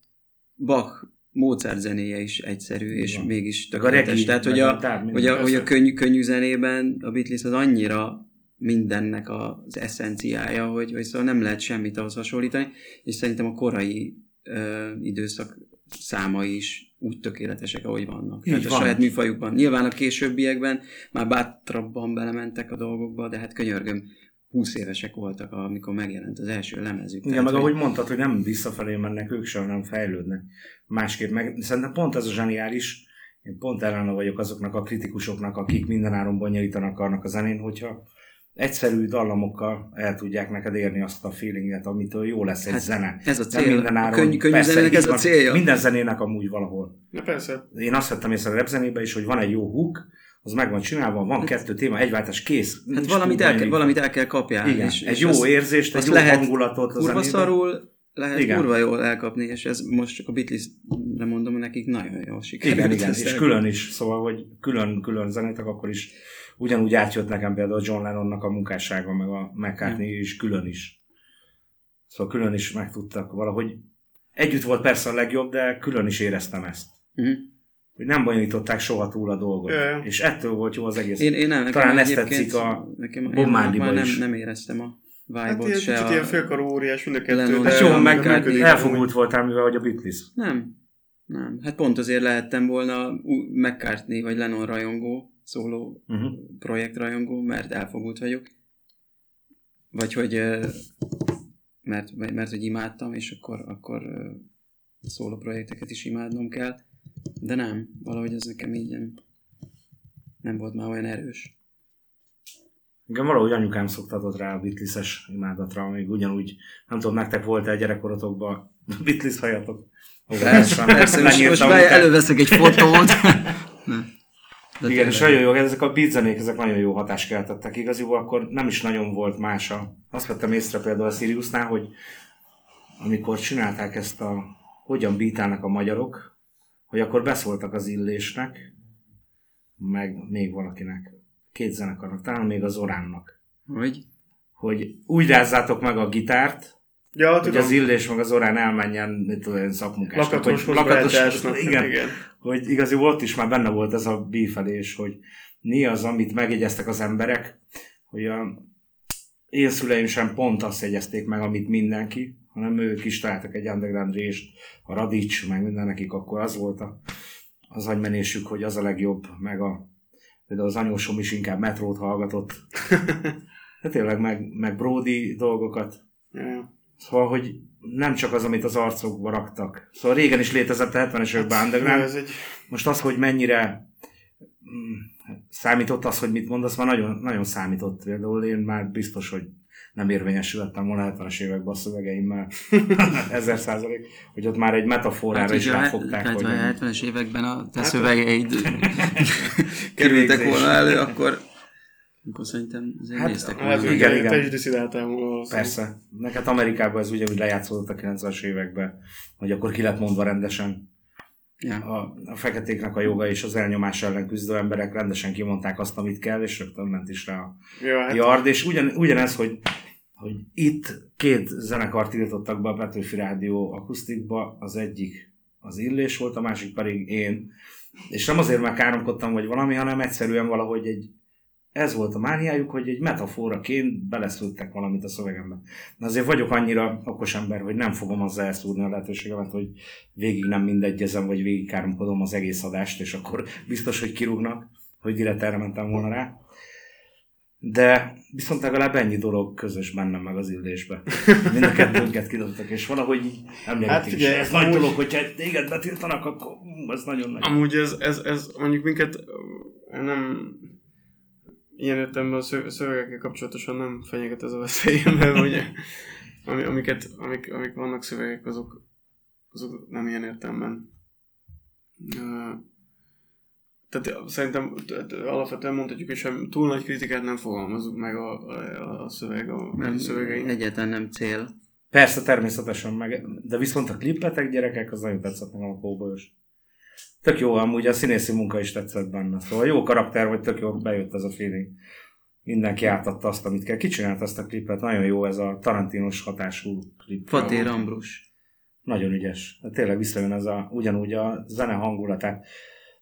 Bach, Mozart zenéje is egyszerű, Így és mégis tökéletes. regi, Tehát, hogy a, tár, hogy a, hogy a persze. könnyű, zenében a Beatles az annyira mindennek az eszenciája, hogy, hogy szóval nem lehet semmit ahhoz hasonlítani, és szerintem a korai ö, időszak számai is úgy tökéletesek, ahogy vannak. Így Tehát a van. saját műfajukban. Nyilván a későbbiekben már bátrabban belementek a dolgokba, de hát könyörgöm, 20 évesek voltak, amikor megjelent az első lemezük. Igen, Tehát, meg hogy- ahogy mondtad, hogy nem visszafelé mennek ők sem, hanem fejlődnek. Másképp meg, szerintem pont ez a zseniális, én pont ellene vagyok azoknak a kritikusoknak, akik mindenáron bonyolítanak akarnak a zenén, hogyha egyszerű dallamokkal el tudják neked érni azt a feelinget, amitől jó lesz egy Hát zene. ez a Nem cél. minden A áron. könnyű, Persze, zenének ez a van. célja. Minden zenének amúgy valahol. Na persze. Én azt vettem észre a repzenébe is, hogy van egy jó hook, az meg van csinálva, van kettő téma, egy váltás, kész. Hát Nincs valamit el, kell, valamit el kell kapjál. Igen, és, egy és jó azt- érzést, egy jó lehet hangulatot a kurva szarul lehet Igen. kurva jól elkapni, és ez most csak a Beatles-re mondom, hogy nekik nagyon jól sikerült. Igen, igen, és külön is, szóval, hogy külön-külön zenétek, akkor is ugyanúgy átjött nekem például John Lennonnak a munkássága, meg a McCartney is külön is. Szóval külön is meg tudtak valahogy. Együtt volt persze a legjobb, de külön is éreztem ezt. Mhm. Hogy nem bonyolították soha túl a dolgot. Ja. És ettől volt jó az egész. Én, én nem, Talán ezt tetszik a nekem, Bob én már, Marley-ba már nem, is. nem éreztem a Hát vibe-ot ilyen se. kicsit a... ilyen félkarú óriás mind a kettő, Lennon. de Hát meg működik elfogult voltál, mivel hogy a Beatles. Nem, nem. Hát pont azért lehettem volna McCartney vagy Lennon rajongó, szóló Uh-huh. projektrajongó, mert elfogult vagyok. Vagy hogy mert, mert, hogy imádtam, és akkor, akkor szóló projekteket is imádnom kell. De nem, valahogy ez nekem így nem, nem volt már olyan erős. Igen, valahogy anyukám szoktatott rá a Beatles-es imádatra, még ugyanúgy, nem tudom, nektek volt egy gyerekkorotokban Beatles hajatok? Persze, persze most, most előveszek egy fotót. *laughs* *laughs* De Igen, és nagyon jó, ezek a beat zenék, ezek nagyon jó hatást keltettek. Igaziból akkor nem is nagyon volt más. A, azt vettem észre például a Siriusnál, hogy amikor csinálták ezt a hogyan bítálnak a magyarok, hogy akkor beszóltak az illésnek, meg még valakinek, két zenekarnak, talán még az Oránnak, Hogy? hogy úgy rázzátok meg a gitárt, Ja, hogy tudom. az illés meg az orán elmenjen, mit tudom, szakmunkásnak. Lakatos vagy lakatos, igen, igen. hogy igazi ott is már benne volt ez a bífelés, hogy mi az, amit megjegyeztek az emberek, hogy a én szüleim sem pont azt jegyezték meg, amit mindenki, hanem ők is találtak egy underground részt, a radics, meg minden nekik akkor az volt a, az agymenésük, hogy az a legjobb, meg a például az anyósom is inkább metrót hallgatott. *laughs* Hát tényleg meg, meg Brody dolgokat. Ja. Szóval, hogy nem csak az, amit az arcokba raktak. Szóval régen is létezett a 70-es években underground. Ez egy... Most az, hogy mennyire mm, számított az, hogy mit mondasz, már nagyon, nagyon számított. Például én már biztos, hogy nem érvényesülhettem volna 70-es években a szövegeimmel. *laughs* Ezer százalék. Hogy ott már egy metaforára hát, is ráfogták. Hát, hogy a 70-es években a te hát, szövegeid *laughs* *laughs* kerültek volna elő, akkor akkor szerintem azért hát, néztek hát, igen, igen, igen. Te is diszidáltál volna. Persze. Neked Amerikában ez ugye úgy lejátszódott a 90-es években, hogy akkor ki lett mondva rendesen. Ja. A, a feketéknek a joga és az elnyomás ellen küzdő emberek rendesen kimondták azt, amit kell, és rögtön ment is rá a ja, hát... yard, és ugyan, ugyanez, hogy, hogy itt két zenekart tiltottak be a Petőfi Rádió akusztikba, az egyik az Illés volt, a másik pedig én. És nem azért, mert káromkodtam, vagy valami, hanem egyszerűen valahogy egy ez volt a mániájuk, hogy egy metaforaként beleszültek valamit a szövegembe. De azért vagyok annyira okos ember, hogy nem fogom azzal elszúrni a lehetőségemet, hogy végig nem mindegyezem, vagy végig káromkodom az egész adást, és akkor biztos, hogy kirúgnak, hogy direkt erre mentem volna rá. De viszont legalább ennyi dolog közös bennem meg az illésbe. Mind a kettőnket kidobtak, és valahogy emlékezik hát figyelj, Ez nagy dolog, hogyha téged betiltanak, akkor ez nagyon nagy. Amúgy ez, ez, ez mondjuk minket nem ilyen értelemben a szövegekkel kapcsolatosan nem fenyeget ez a veszélyem, *laughs* mert ugye, ami, amiket, amik, amik vannak szövegek, azok, azok nem ilyen értelemben. Uh, tehát szerintem alapvetően mondhatjuk, hogy sem túl nagy kritikát nem fogalmazunk meg a, a, a szöveg, a, nem, szövegeink. Egyáltalán nem cél. Persze, természetesen meg, de viszont a klipletek gyerekek, az nagyon tetszett nekem a kóbolyos tök jó, amúgy a színészi munka is tetszett benne. Szóval jó karakter, vagy tök jó bejött ez a feeling. Mindenki átadta azt, amit kell. Kicsinált ezt a klipet, nagyon jó ez a Tarantinos hatású klip. Fatér Ambrus. Nagyon ügyes. De tényleg visszajön ez a, ugyanúgy a zene hangulatát.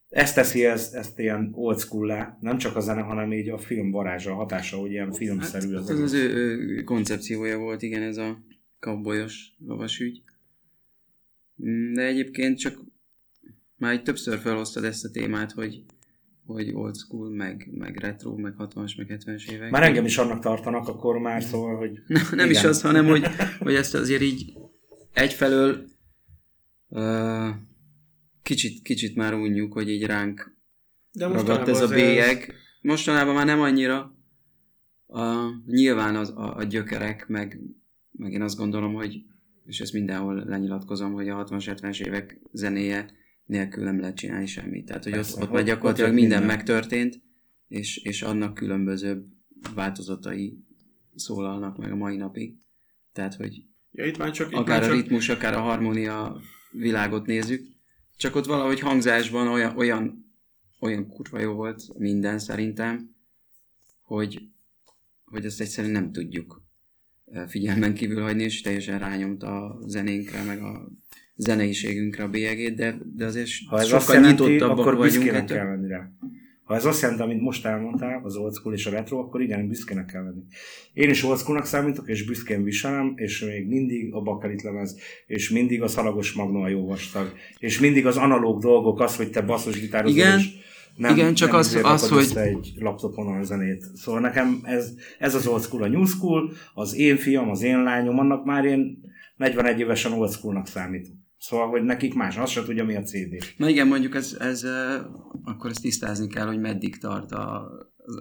Ezt teszi ezt, ezt ilyen old school nem csak a zene, hanem így a film varázsa, a hatása, hogy ilyen filmszerű. Hát, az, az, az ő, ő koncepciója volt, igen, ez a kabolyos lovasügy. Mm, de egyébként csak már egy többször felhoztad ezt a témát, hogy, hogy old school, meg, meg retro, meg 60-as, meg 70-es évek. Már engem is annak tartanak akkor már, szóval, hogy... *laughs* Nem, nem is az, hanem hogy, hogy ezt azért így egyfelől uh, kicsit, kicsit már unjuk, hogy így ránk De ragadt ez a bélyeg. Ez... Mostanában már nem annyira. Uh, nyilván az, a, a gyökerek, meg, meg én azt gondolom, hogy és ezt mindenhol lenyilatkozom, hogy a 60-70-es évek zenéje nélkül nem lehet csinálni semmit. Tehát, hogy Persze, ott, ott már gyakorlatilag minden, minden megtörtént, és, és annak különböző változatai szólalnak meg a mai napig. Tehát, hogy ja, itt már csak, itt akár már a ritmus, akár a harmónia világot nézzük, csak ott valahogy hangzásban olyan, olyan, olyan kurva jó volt minden szerintem, hogy, hogy ezt egyszerűen nem tudjuk figyelmen kívül hagyni, és teljesen rányomt a zenénkre, meg a zeneiségünkre a bélyegét, de, de azért ha ez sokkal jelenti, nyitottabbak akkor vagyunk. Büszkének kell lenni rá. Ha ez azt jelenti, amit most elmondtál, az old school és a retro, akkor igen, büszkének kell lenni. Én is old schoolnak számítok, és büszkén viselem, és még mindig a bakelit lemez, és mindig a szalagos magnó a jó vastag, és mindig az analóg dolgok, az, hogy te basszus gitározol, igen. és nem, Igen, csak nem az, az hogy... egy laptopon a zenét. Szóval nekem ez, ez az old school, a new school, az én fiam, az én lányom, annak már én 41 évesen old schoolnak számítok. Szóval, hogy nekik más, azt se tudja, mi a CD. Na igen, mondjuk ez, ez akkor ezt tisztázni kell, hogy meddig tart a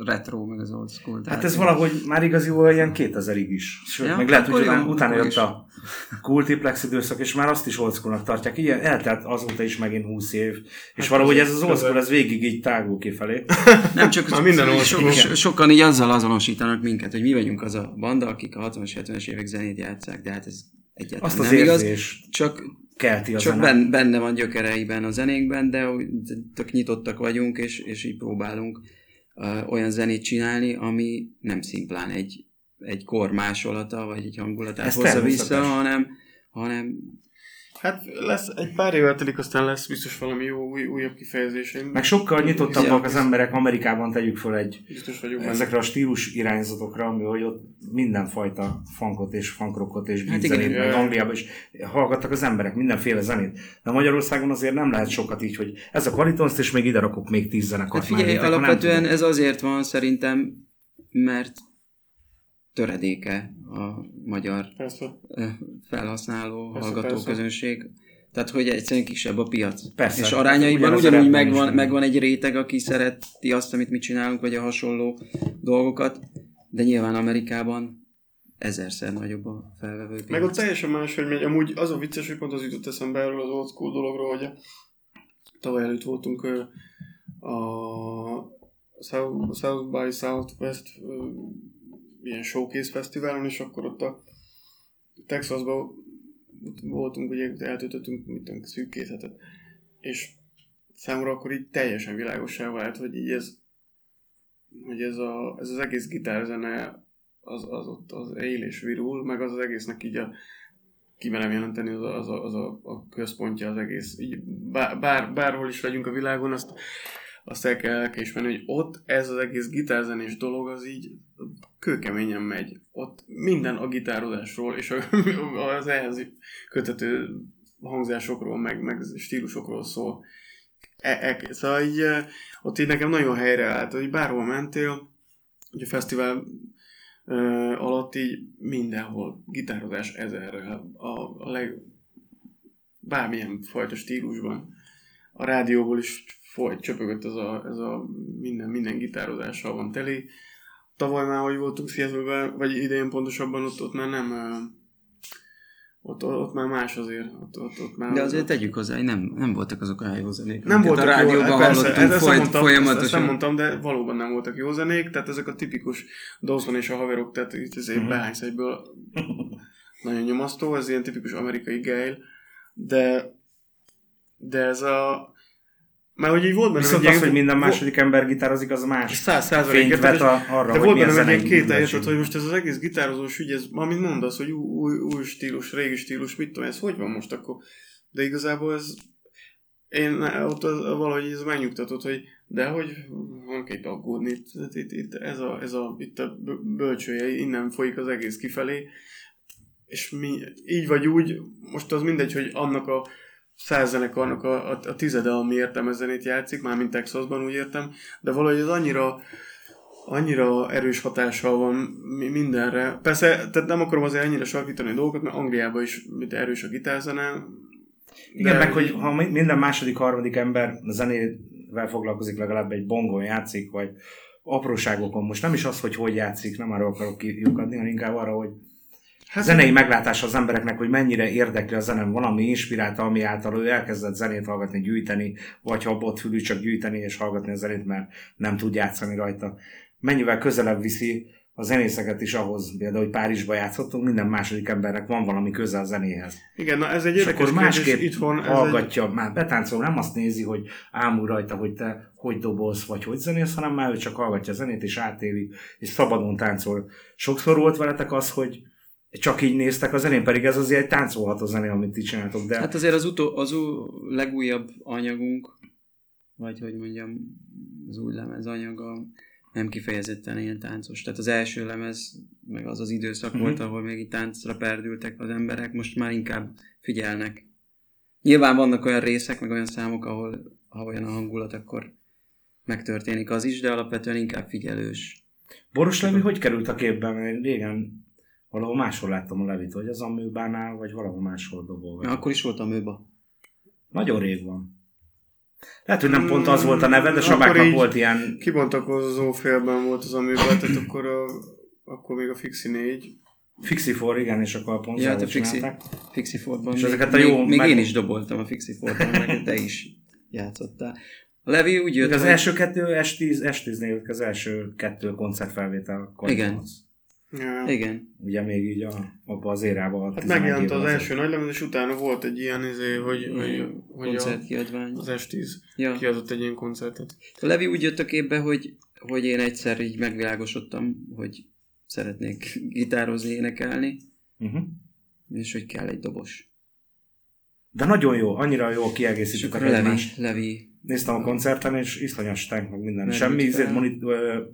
retro, meg az old school. Hát ez valahogy már igaziból ilyen 2000-ig is. Sőt, ja, meg lehet, hogy utána, utána jött a kultiplex időszak, és már azt is old schoolnak tartják. Igen, eltelt azóta is megint 20 év. És hát valahogy ez az old school, ez végig így tágul kifelé. *laughs* Nem csak már minden old school. So, sokan így azzal azonosítanak minket, hogy mi vagyunk az a banda, akik a 60-as, 70-es évek zenét játszák, de hát ez egyáltalán azt az nem igaz. Csak kelti a Csak zene. benne van gyökereiben a zenénkben, de tök nyitottak vagyunk, és, és így próbálunk uh, olyan zenét csinálni, ami nem szimplán egy, egy kor másolata, vagy egy hangulatát hozza vissza, hanem, hanem Hát lesz, egy pár évvel telik, aztán lesz biztos valami jó, új, újabb kifejezés. Meg sokkal nyitottabbak az emberek, Amerikában tegyük föl egy biztos vagyok ezekre a stílus irányzatokra, ami, hogy ott mindenfajta funkot és funkrockot és hát zenét, meg Angliában is hallgattak az emberek mindenféle zenét. De Magyarországon azért nem lehet sokat így, hogy ez a kvalitonszt, és még ide rakok még tíz zenekart. Hát figyelj, mellé, alapvetően ez azért van szerintem, mert töredéke a magyar Persze. felhasználó, Persze, hallgató persze. közönség. Tehát, hogy egyszerűen kisebb a piac. Persze. És arányaiban ugyanúgy megvan, van. megvan egy réteg, aki szereti azt, amit mi csinálunk, vagy a hasonló dolgokat, de nyilván Amerikában ezerszer nagyobb a felvevő piac. Meg ott teljesen más, hogy megy. Amúgy az a vicces, hogy pont az jutott eszembe erről az old school dologról, hogy a tavaly előtt voltunk a South, South by Southwest ilyen showcase fesztiválon, és akkor ott a Texasban voltunk, ugye eltöltöttünk tudom, szűk két hetet. És számomra akkor így teljesen világosá vált, hogy így ez, hogy ez, a, ez az egész gitárzene az, az ott az él és virul, meg az az egésznek így a kimerem jelenteni, az a, az, a, az a, a központja az egész. Így bár, bár, bárhol is legyünk a világon, azt, azt el kell, el kell ismerni, hogy ott ez az egész gitárzenés dolog, az így kőkeményen megy. Ott minden a gitározásról, és *laughs* az ehhez kötető hangzásokról, meg, meg stílusokról szól. E, e, szóval így, ott így nekem nagyon helyreállt, hogy bárhol mentél, hogy a fesztivál ö, alatt így mindenhol gitározás ezerrel, a, a leg, bármilyen fajta stílusban. A rádióból is folyt, csöpögött ez a, ez a minden, minden gitározással van teli. Tavaly már, hogy voltunk seattle vagy idén pontosabban, ott, ott már nem ott, ott már más azért. Ott, ott, ott már De azért tegyük hozzá, hogy nem, nem voltak azok a jó zenék. nem voltak a rádióban jó, persze, hallottunk ezt, folyt, nem mondtam, folyamatosan. ezt, ezt nem mondtam, de valóban nem voltak jó zenék, tehát ezek a tipikus Dawson és a haverok, tehát itt azért Mhm. uh-huh. behánysz egyből *laughs* nagyon nyomasztó, ez ilyen tipikus amerikai geil, de de ez a mert hogy így volt benne Viszont egy az, ilyen- hogy minden második ember gitározik, az más Száz százalék, arra, De volt benne egy ilyen két érted, műveltség. hogy most ez az egész gitározós ügy, ez, amit mondasz, hogy új, új, új stílus, régi stílus, mit tudom, ez hogy van most akkor? De igazából ez, én ott az, valahogy ez megnyugtatott, hogy de hogy kell itt aggódni, itt, itt, itt, ez, a, ez a, itt a bö- bölcsője, innen folyik az egész kifelé, és mi, így vagy úgy, most az mindegy, hogy annak a száz zenekarnak a, a, a tizede, ami értelmes zenét játszik, már mint Texasban úgy értem, de valahogy ez annyira annyira erős hatással van mi- mindenre. Persze, tehát nem akarom azért ennyire sarkítani a dolgokat, mert Angliában is mint erős a gitárzene. Igen, de meg hogy ha mi- minden második, harmadik ember zenével foglalkozik, legalább egy bongon játszik, vagy apróságokon. Most nem is az, hogy hogy játszik, nem arra akarok kiukadni, hanem inkább arra, hogy hát, zenei meglátása az embereknek, hogy mennyire érdekli a zene, valami inspirálta, ami által ő elkezdett zenét hallgatni, gyűjteni, vagy ha bot fülű csak gyűjteni és hallgatni a zenét, mert nem tud játszani rajta. Mennyivel közelebb viszi a zenészeket is ahhoz, például, hogy Párizsba játszottunk, minden második embernek van valami köze a zenéhez. Igen, na ez egy És érdekes akkor kérdés másképp itthon. Ez egy, hallgatja, már betáncol, nem azt nézi, hogy ámul rajta, hogy te hogy dobolsz, vagy hogy zenész, hanem már ő csak hallgatja a zenét, és átéli, és szabadon táncol. Sokszor volt veletek az, hogy csak így néztek a zenén, pedig ez azért egy táncolható zené, amit ti csináltok, de Hát azért az, utó, az ú, legújabb anyagunk, vagy hogy mondjam, az új lemez anyaga nem kifejezetten ilyen táncos. Tehát az első lemez, meg az az időszak Mhm. volt, ahol még itt táncra perdültek az emberek, most már inkább figyelnek. Nyilván vannak olyan részek, meg olyan számok, ahol ha olyan a hangulat, akkor megtörténik az is, de alapvetően inkább figyelős. Boros Levi hogy került a képbe? Mert régen valahol máshol láttam a Levit, hogy az Amőbánál, vagy valahol máshol dobol. Na, akkor is voltam őba. Nagyon rég van. Lehet, hogy nem pont az volt a neve, de Mm, Sabáknak volt ilyen Kibontakozó félben volt az amiben, tehát akkor, a, akkor még a Fixi 4. Fixifor, igen, és akkor a Ja, Ponzával hát a Fixi, csinálták. Fixi Fordban. És még, ezeket a jó még meg- én is doboltam a Fixi Fordban, meg te is játszottál. A Levi úgy jött, az hogy- első kettő S10, S10 az első kettő koncertfelvétel. akkor Igen. az. Ja. Igen. Ugye még így a, abba az érában. Hát 11 megjelent az ezelőtt. első nagylemez, és utána volt egy ilyen, izé, hogy, hogy, hogy a, koncertkiadvány. az S10 Ja. kiadott egy ilyen koncertet. A Levi úgy jött a képbe, hogy, hogy én egyszer így megvilágosodtam, hogy szeretnék gitározni, énekelni, Uh-huh. és hogy kell egy dobos. De nagyon jó, annyira jó És kiegészítjük a Levi. Levi Néztem a koncerten, és iszonyas tank, meg minden. Merült Semmi izét, monit,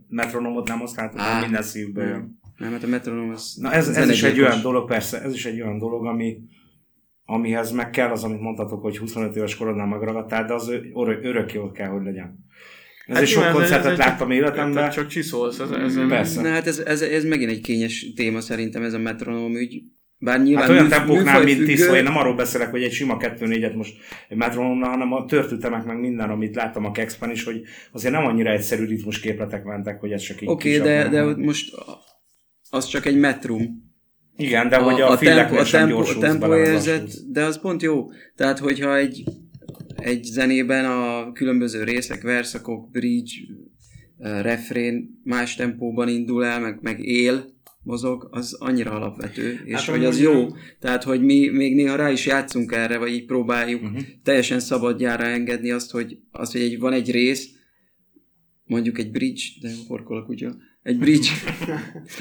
metronomot nem használtam, minden szívből nem. jön. Nem, hát a metronom az Na ez, ez is egy olyan dolog, persze, ez is egy olyan dolog, ami, amihez meg kell az, amit mondtatok, hogy 25 éves korodnál megragadtál, de az örök, örök jól kell, hogy legyen. Ezért sok nyilván ez- koncertet ez láttam életemben. Csak csiszolsz ez, ezen. Persze. Na hát ez, ez, ez megint egy kényes téma szerintem ez a metronóm ügy. Bár nyilván Hát olyan műf- tempóknál, mint Tiszó, én nem arról beszélek, hogy egy sima 2-4-et most metronomnál, hanem a törtütemek meg minden, amit láttam a Kexpen is, hogy azért nem annyira egyszerű ritmus képletek mentek, hogy ez csak így Oké, okay, de, de most az csak egy metrum. Igen, de hogy a, a tempo, a tempo, a tempo érzet, de az pont jó. Tehát, hogyha egy, egy zenében a különböző részek, verszakok, bridge, uh, refrén más tempóban indul el, meg, meg él, mozog, az annyira alapvető, és Hát hogy az jó. Tehát, hogy mi még néha rá is játszunk erre, vagy így próbáljuk Mhm. teljesen szabadjára engedni azt, hogy, azt, hogy egy, van egy rész, mondjuk egy bridge, de horkol a kutya, egy bridge,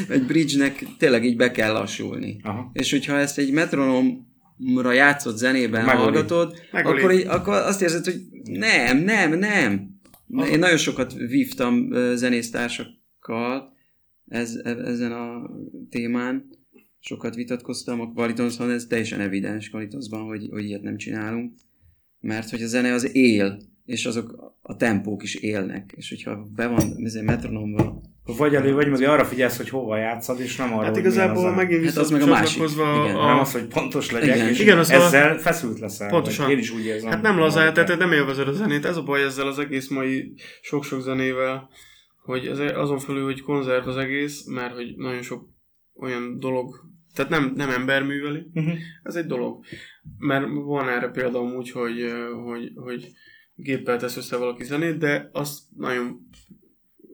egy bridge-nek tényleg így be kell lassulni. Aha. És hogyha ezt egy metronomra játszott zenében Megöli. hallgatod, Megöli. akkor, így, akkor azt érzed, hogy nem, nem, nem. Én nagyon sokat vívtam zenésztársakkal ez, e- ezen a témán, sokat vitatkoztam, a Qualitonson ez teljesen evidens Qualitonsban, hogy, hogy ilyet nem csinálunk, mert hogy a zene az él, és azok a tempók is élnek, és hogyha be van ezért metronomba, Vagy elő, vagy meg arra figyelsz, hogy hova játszad, és nem arra, Hát igazából az a- megint Hát az meg a másik. Igen. a, Nem az, hogy pontos legyek, Igen. és Igen, az a- ezzel feszült leszel. Pontosan. Én is úgy érzem. Hát nem lazá, hogy- tehát nem élvezed a zenét. Ez a baj ezzel az egész mai sok-sok zenével, hogy ez azon felül, hogy konzert az egész, mert hogy nagyon sok olyan dolog, tehát nem, nem ember műveli, Mhm. ez egy dolog. Mert van erre példa amúgy, hogy, hogy, hogy géppel tesz össze valaki zenét, de azt nagyon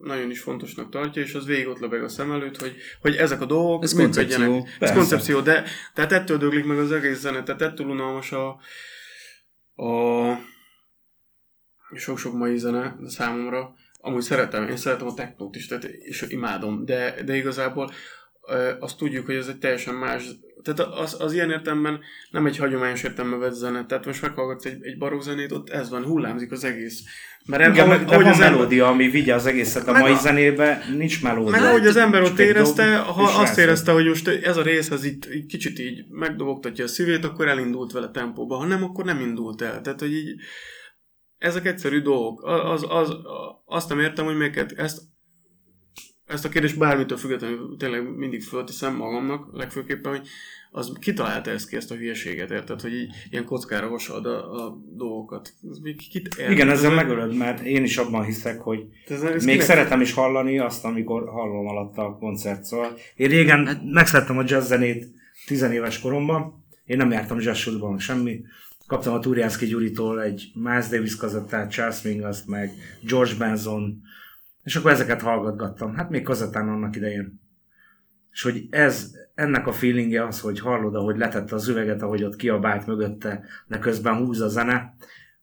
nagyon is fontosnak tartja, és az végig ott lebeg a szem előtt, hogy, hogy ezek a dolgok Ez működjenek. koncepció. Ez koncepció, de tehát ettől döglik meg az egész zene, tehát ettől unalmas a, a sok-sok mai zene számomra. Amúgy szeretem, én szeretem a technót is, tehát, és imádom, de, de igazából azt tudjuk, hogy ez egy teljesen más, tehát az, az ilyen értelemben nem egy hagyományos értelemben vett zene, tehát most meghallgatsz egy, egy barokk zenét, ott ez van, hullámzik az egész. Mert Igen, ahogy- de ahogy van az ember- melódia, ami vigye az egészet. A Meg mai a- zenében nincs melódia. meg ahogy az ember ott érezte, dob, ha azt érezte, hogy most ez a rész, ez itt, így kicsit így megdobogtatja a szívét, akkor elindult vele tempóba. Ha nem, akkor nem indult el. Tehát, hogy így ezek egyszerű dolgok. Az, az, az, azt nem értem, hogy miért ezt, ezt a kérdést bármitől függetlenül tényleg mindig fölteszem magamnak, legfőképpen, hogy az kitalálta ezt ki, ezt a hülyeséget, érted? Hogy így ilyen kockára vasad a, a dolgokat. Kit érted? Igen, ezzel Ez- megölöd, mert én is abban hiszek, hogy ez- ez még szeretem is hallani azt, amikor hallom alatt a koncert. Szóval én régen Hát- megszerettem a jazz zenét tizenéves koromban. Én nem jártam jazz suliban, meg semmi. Kaptam a Turjánszki Gyuritól egy Miles Davis kazettát, Charles Mingus, meg George Benson, és akkor ezeket hallgatgattam. Hát még kazettán annak idején. És hogy ez, ennek a feelingje az, hogy hallod, ahogy letette az üveget, ahogy ott kiabált mögötte, de közben húz a zene,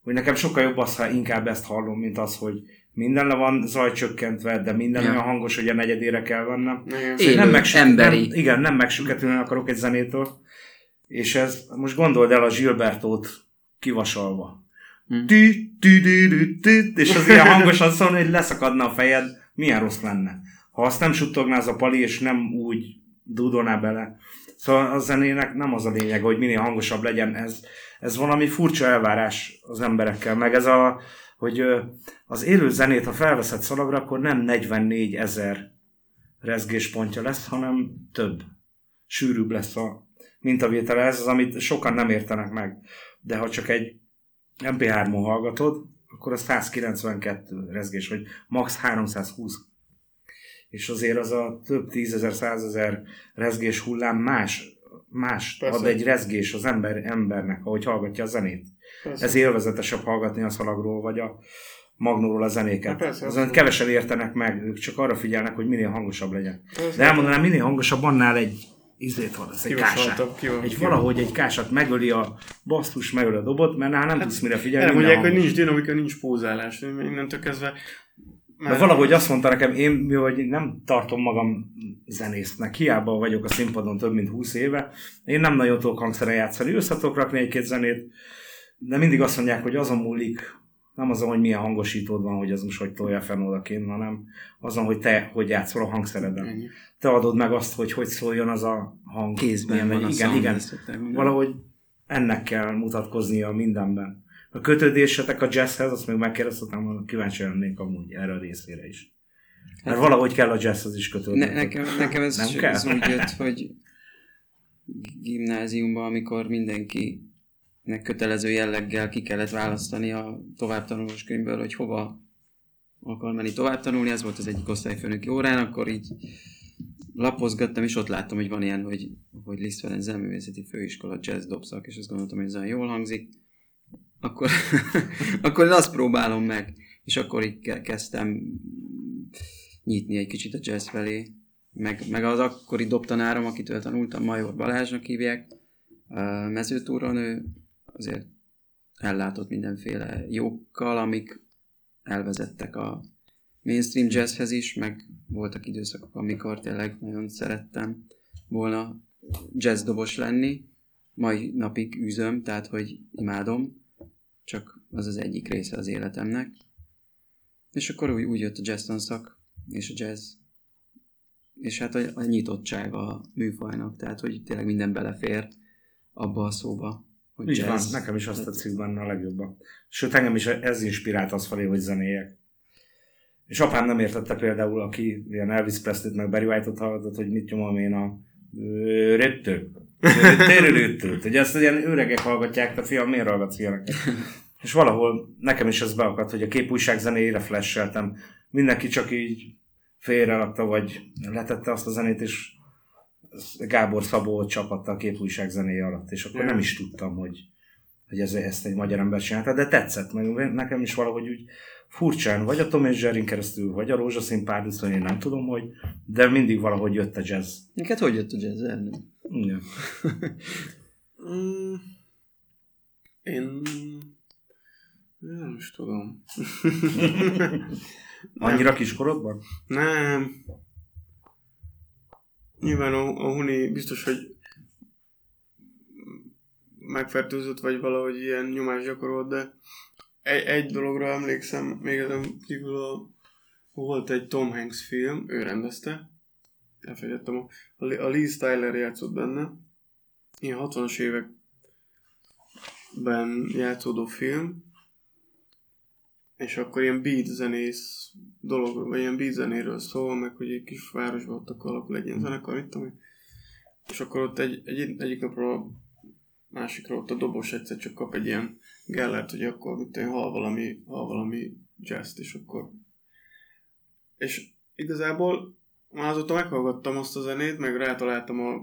hogy nekem sokkal jobb az, ha inkább ezt hallom, mint az, hogy minden le van zajcsökkentve, de minden Ja. olyan hangos, hogy a negyedére kell vennem. Igen. Élő, nem megsü- emberi. Nem, igen, nem megsüketülni akarok egy zenétől. És ez, most gondold el a Gilbertót kivasalva. Tü, tü, tü, tü, tü, és az ilyen *laughs* hangosan szól, hogy leszakadna a fejed, milyen rossz lenne. Ha azt nem suttogná az a pali, és nem úgy dudolná bele. Szóval a zenének nem az a lényeg, hogy minél hangosabb legyen. Ez, ez valami furcsa elvárás az emberekkel, meg ez a, hogy az élő zenét, ha felveszed szalagra, akkor nem 44 ezer rezgéspontja lesz, hanem több. Sűrűbb lesz a mintavétele. Ez az, amit sokan nem értenek meg. De ha csak egy MP3-on hallgatod, akkor az 192 rezgés, vagy max 320. És azért az a több tízezer, százezer rezgés hullám más, más Persze. ad egy rezgés az ember, embernek, ahogy hallgatja a zenét. Persze. Ez élvezetesebb hallgatni a szalagról, vagy a magnóról a zenéket. Hát persze, Azon kevesen értenek meg, ők csak arra figyelnek, hogy minél hangosabb legyen. Persze. De elmondanám, minél hangosabb, annál egy izét van, ez egy kását. Egy valahogy egy kását megöli a basszus, megöli a dobot, mert nem tudsz mire figyelni. Minden mondják, hogy nincs dinamika, nincs pózálás. Innentől kezdve... De valahogy azt mondta nekem, én hogy nem tartom magam zenésznek, hiába vagyok a színpadon több mint 20 éve, én nem nagyon tudok hangszeren játszani, össze tudok rakni egy-két zenét, de mindig azt mondják, hogy azon múlik, nem azon, hogy milyen hangosítód van, hogy az most hogy tolja fel odakint, hanem azon, hogy te hogy játszol a hangszereden. Ennyi. Te adod meg azt, hogy hogy szóljon az a hang. Kézben Milyen van megy. a Igen, igen. Valahogy ennek kell mutatkoznia mindenben. a kötődésetek a jazzhez, azt még megkérdeztem, kíváncsi lennék amúgy erre a részére is. Mert hát, valahogy kell a jazzhez is kötődni. Ne, nekem, nekem ez, Nem kell? ez úgy jött, hogy gimnáziumban, amikor mindenki kötelező jelleggel ki kellett választani a továbbtanulós könyvből, hogy hova akar menni tovább tanulni, ez volt az egyik osztályfőnöki órán, akkor így lapozgattam, és ott láttam, hogy van ilyen, hogy, hogy Liszt Ferenc Zenművészeti Főiskola jazz dobszak, és azt gondoltam, hogy ez olyan jól hangzik. Akkor, *laughs* akkor én azt próbálom meg. És akkor így kezdtem nyitni egy kicsit a jazz felé. Meg, meg az akkori dobtanárom, akitől tanultam, Major Balázsnak hívják, mezőtúron, ő azért ellátott mindenféle jókkal, amik elvezettek a mainstream jazzhez is, meg voltak időszakok, amikor tényleg nagyon szerettem volna jazzdobos lenni. Mai napig üzöm, tehát hogy imádom, csak az az egyik része az életemnek. És akkor úgy, úgy jött a jazz tanszak, és a jazz, és hát a, a nyitottság a műfajnak, tehát hogy tényleg minden belefér abba a szóba. Hogy Így jazz. van, nekem is azt tetszik benne a legjobban. Sőt, engem is ez inspirált az felé, hogy zenéjek. És apám nem értette például, aki ilyen Elvis Presley-t meg Barry White-ot hallgatott, hogy mit nyomom én a röttő. Térülőtőt. Ugye ezt ilyen öregek hallgatják, te fiam, miért hallgatsz ilyeneket? *laughs* És valahol nekem is ez beakadt, hogy a képújság zenéjére flasheltem. Mindenki csak így félrerakta, vagy letette azt a zenét, és Gábor Szabó csapatta a képújság zenéje alatt, és akkor nem is tudtam, hogy, hogy ez, ezt egy magyar ember csinálta, de tetszett, meg nekem is valahogy úgy furcsán, vagy a Tom és Jerry keresztül, vagy a rózsaszín párducon, én nem tudom, hogy, de mindig valahogy jött a jazz. Neked hogy jött a jazz? Igen. *laughs* mm, én nem is tudom. *laughs* Annyira kiskorodban? Nem. Nyilván a, a Huni biztos, hogy megfertőzött, vagy valahogy ilyen nyomást gyakorolt, de egy, egy dologra emlékszem, még ezen kívül a, volt egy Tom Hanks film, ő rendezte, elfelejtettem, a, a Lee Tyler játszott benne, ilyen 60-as években játszódó film, és akkor ilyen beat zenész dolog, vagy ilyen beat zenéről szól, meg hogy egy kis városban ott akkor alakul egy ilyen zenekar, mit tudom És akkor ott egy, egy, egyik napról másikra ott a dobos egyszer csak kap egy ilyen gellert, hogy akkor mit tudom, hal valami, hal valami jazz és akkor... És igazából már azóta meghallgattam azt a zenét, meg rátaláltam a,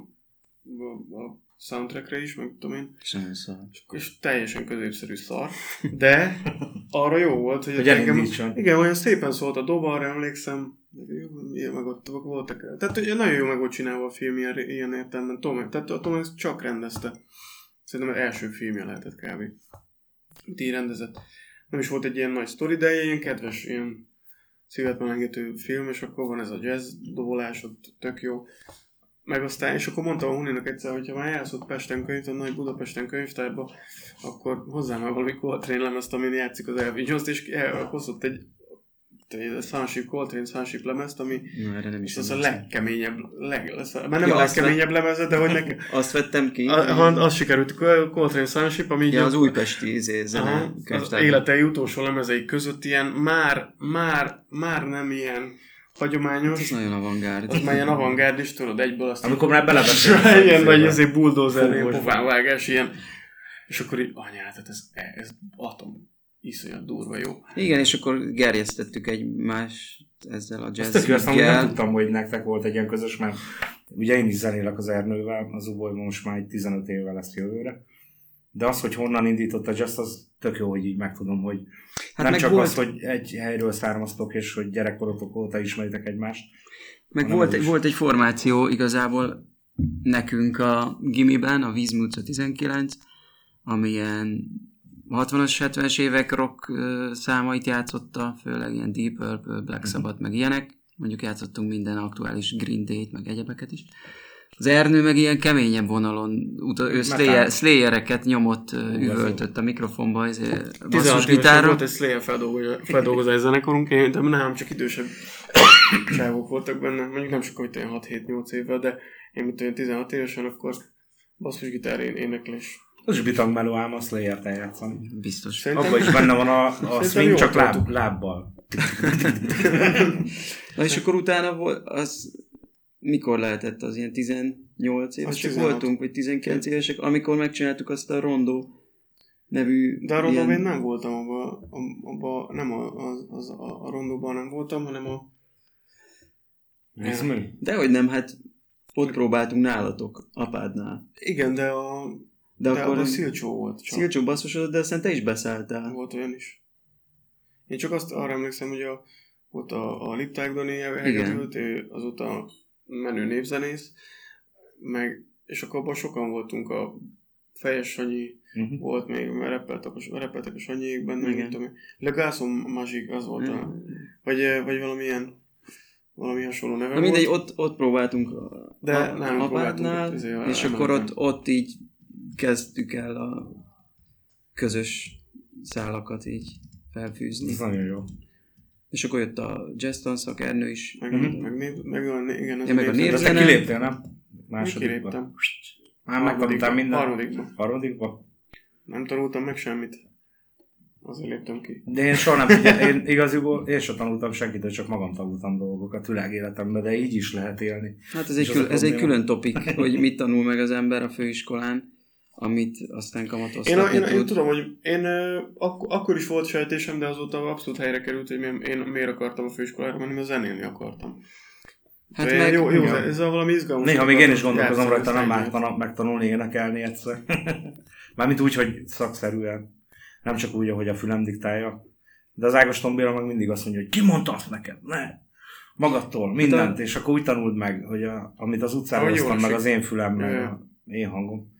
a, a soundtrackre is, meg tudom én. És szar. És, és teljesen középszerű szar. De arra jó volt, hogy, hogy engem, igen, olyan szépen szólt a doba, arra emlékszem, ilyen meg ott voltak. Tehát hogy nagyon jó meg volt csinálva a film ilyen, ilyen értelemben. Tom, tehát a Tom csak rendezte. Szerintem az első filmje lehetett kb. Így rendezett. Nem is volt egy ilyen nagy sztori, de ilyen kedves, ilyen szívet melengető film, és akkor van ez a jazz dobolás, ott tök jó. Meg aztán, és akkor mondtam a Huninak egyszer, hogy ha már játszott Pesten könyv, a nagy Budapesten könyvtárba, akkor hozzá már valami Coltrane lemezt, amin játszik az Elvin Jones, és hozott egy Sunship Coltrane Sunship lemezt, ami Na, erre nem is az a legkeményebb, leg, lesz, mert nem ja, a legkeményebb vett... lemeze, de hogy nekem... *laughs* azt vettem ki. A, a, azt sikerült, Coltrane Sunship, ami... Ja, az újpesti izé, zene Az életei utolsó lemezei között ilyen már, már, már nem ilyen hagyományos. Ez nagyon avantgárd. Az már ilyen avantgárd is, tudod, egyből azt... Amikor már belebeszélsz. *laughs* ilyen nagy ezért bulldozer, ilyen pofánvágás, ilyen... És akkor így, anyát, hát ez, ez atom iszonyat durva jó. Igen, és akkor gerjesztettük egy más ezzel a jazz Ezt nem tudtam, hogy nektek volt egy ilyen közös, mert ugye én is zenélek az Ernővel, az Uboly most már egy 15 évvel lesz jövőre. De az, hogy honnan indított a jazz, az tök jó, hogy így megtudom, hogy hát nem csak volt... az, hogy egy helyről származtok, és hogy gyerekkorotok óta ismeritek egymást. Meg volt, egy, volt egy formáció igazából nekünk a gimiben, a Vízmúca 19, amilyen 60-as, 70-es évek rock számait játszotta, főleg ilyen Deep Purple, Black mhm. Sabbath, meg ilyenek. Mondjuk játszottunk minden aktuális Green Day-t, meg egyebeket is. Az Ernő meg ilyen keményebb vonalon, uta, ő Slayer, Slayereket nyomott, üvöltött a mikrofonba, ez basszusgitára. volt egy Slayer feldolgozás zenekarunk, én de nem, csak idősebb *coughs* csávok voltak benne, mondjuk nem sokkal, hogy 6-7-8 évvel, de én mint olyan 16 évesen, akkor basszusgitár éneklés Az is bitang meló ám, leért eljátszani. Biztos. Szerintem- Abban is benne van a, a swing, csak láb, lábbal. *laughs* Na és akkor utána volt, az mikor lehetett az ilyen 18 évesek 16. voltunk, vagy 19 évesek, amikor megcsináltuk azt a rondó nevű De a rondóban ilyen- én nem voltam abban, abba, nem a, az, az, a, a rondóban nem voltam, hanem a... Vízmű? Dehogy nem, hát ott próbáltunk nálatok, apádnál. Igen, de a... De, De akkor abban Szilcsó volt csak. Szilcsó basszusod, de aztán te is beszálltál. Volt olyan is. Én csak azt arra emlékszem, hogy a, ott a, a Lipták Dani Igen. elkerült, ő azóta menő népzenész, meg, és akkor abban sokan voltunk a Fejes Sanyi, Uh-huh. volt még, mert repeltek a, repeltek a Sanyiék benne, Igen. nem tudom. Le Gászom Mazsik, az volt a, Mm. vagy, vagy valamilyen, valami hasonló neve Na mindegy, volt. ott, ott próbáltunk a, De a, nálunk apádnál, próbáltunk a- és a- akkor ott, ott így kezdtük el a közös szálakat így felfűzni. Ez nagyon jó. És akkor jött a Jeston szakernő is. Meg, Mhm. meg, meg, meg, igen, ez Ja, meg a népzene. De te Népzene. kiléptél, nem? Másodikba. kiléptem. Már megtanultál minden? Harmadikba. Harmadikba? Nem tanultam meg semmit. Azért léptem ki. De én soha nem figyel, én igaziból én sem tanultam senkitől, csak magam tanultam dolgokat világéletemben, de így is lehet élni. Hát ez egy, az kül, ez egy külön topik, hogy mit tanul meg az ember a főiskolán, amit aztán Én, kamatoztatni én, én tud. tudom, hogy én ak- akkor is volt sejtésem, de azóta abszolút helyre került, hogy én, én miért akartam a főiskolára menni, mert zenélni akartam. Hát De meg, jó, jó, igen. ez a valami izgalmas. Néha még én is gondolkozom rajta, nem ártana megtanulni énekelni egyszer. *laughs* Mármint úgy, hogy szakszerűen. Nem csak úgy, ahogy a fülem diktálja. De az Ágos Tombéra meg mindig azt mondja, hogy ki mondta azt neked? Ne! Magadtól, mindent, és akkor úgy tanuld meg, hogy a, amit az Ahogy hoztam meg az én fülem, meg Ja, ja. a én hangom.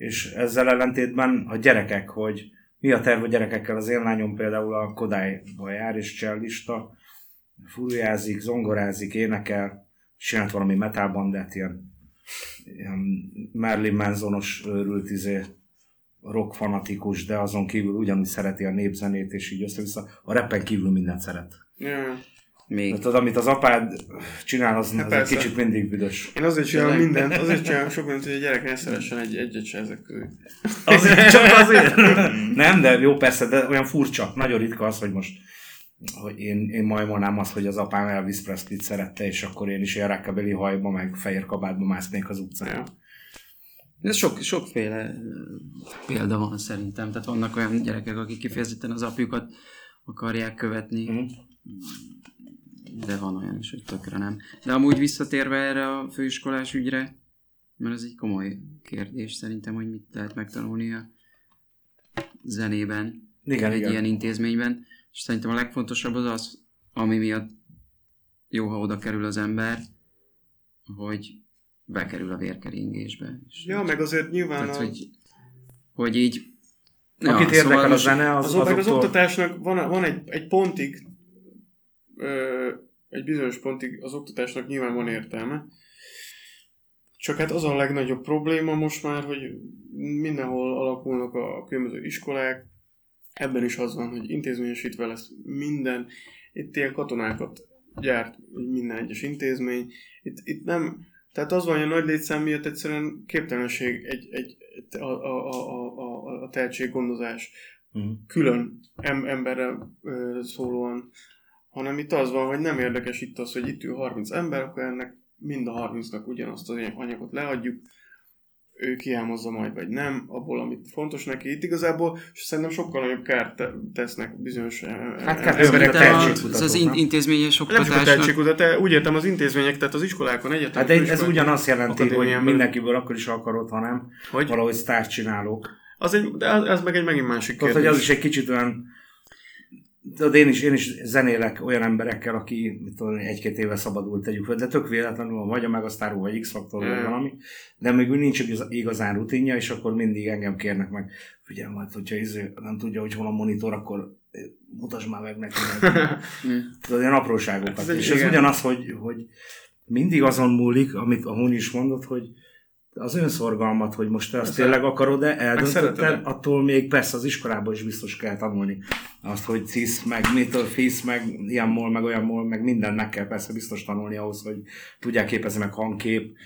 És ezzel ellentétben a gyerekek, hogy mi a terv a gyerekekkel, az én lányom például a Kodályba jár, és csellista, furujázik, zongorázik, énekel, csinált valami metalbandát, ilyen, ilyen Merlin Mansonos őrült izé, rock fanatikus, de azon kívül ugyanúgy szereti a népzenét, és így össze-vissza. A rappen kívül mindent szeret. Ja. Még. De tudod, amit az apád csinál, az, Hát az egy kicsit mindig büdös. Én azért csinálom mindent, azért csinálom sok mindent, hogy a gyerek ne szeressen egy, egyet se ezek közül. Azért, *laughs* csak azért. Nem, de jó persze, de olyan furcsa. Nagyon ritka az, hogy most hogy én, én majmolnám azt, hogy az apám Elvis Presley-t szerette, és akkor én is ilyen rákabeli hajba, meg fehér kabátba másznék az utcán. Ja. Ez sok, sokféle példa van szerintem. Tehát vannak olyan gyerekek, akik kifejezetten az apjukat akarják követni, Mhm. De van olyan is, hogy tökre nem. De amúgy visszatérve erre a főiskolás ügyre, mert ez egy komoly kérdés szerintem, hogy mit lehet megtanulni a zenében, Igen, egy igen. ilyen intézményben, és szerintem a legfontosabb az az, ami miatt jó, ha oda kerül az ember, hogy bekerül a vérkeringésbe. És ja, meg azért nyilván tehát, a, hogy, hogy így... Akit érdekel a most- zene, az, az, az, meg az azoktól... oktatásnak van, van egy, egy pontig, ö, egy bizonyos pontig az oktatásnak nyilván van értelme. Csak hát az a legnagyobb probléma most már, hogy mindenhol alakulnak a különböző iskolák, ebben is az van, hogy intézményesítve lesz minden. Itt ilyen katonákat gyárt minden egyes intézmény. Itt, itt nem, tehát az van, hogy a nagy létszám miatt egyszerűen képtelenség egy, egy, a, a, a, a, a, tehetséggondozás Mhm. külön em, emberre ö, szólóan, hanem itt az van, hogy nem érdekes itt az, hogy itt ül 30 ember, akkor ennek mind a 30-nak ugyanazt az anyagot leadjuk, ő kiámozza majd, vagy nem, abból, amit fontos neki. Itt igazából és szerintem sokkal nagyobb kárt te- tesznek bizonyos Hát hát, kárt emberek. a Szerintem tehetségkutatók, az, in- intézményes Nem csak a oktatásnak... úgy értem az intézmények, tehát az iskolákon, egyetem. Hát de ez ugyanazt jelenti, hogy mindenkiből akkor is akarod, hanem Hogy? valahogy sztárt csinálók. Az, egy, de az, az meg egy megint másik kérdés. hogy az is egy kicsit olyan, tudod, én is, én is zenélek olyan emberekkel, aki mit tudom, egy-két éve szabadult tegyük fel, de tök véletlenül, vagy a Megasztáró, vagy X-Faktor, vagy Mm. valami, de még úgy nincs igaz- igazán rutinja, és akkor mindig engem kérnek meg, figyelj majd, hogyha izé, nem tudja, hogy hol a monitor, akkor eh, mutasd már meg neki. *laughs* Mm. Tudod, ilyen apróságokat. Hát ez és ez ugyanaz, hogy, hogy mindig azon múlik, amit a Hun is mondott, hogy az önszorgalmat, hogy most te azt Persze. tényleg akarod-e, eldöntötted, attól még persze az iskolában is biztos kell tanulni. Azt, hogy cis, meg mitől fisz, meg ilyen mol, meg olyan mol, meg minden meg kell persze biztos tanulni ahhoz, hogy tudják képezni meg hangkép.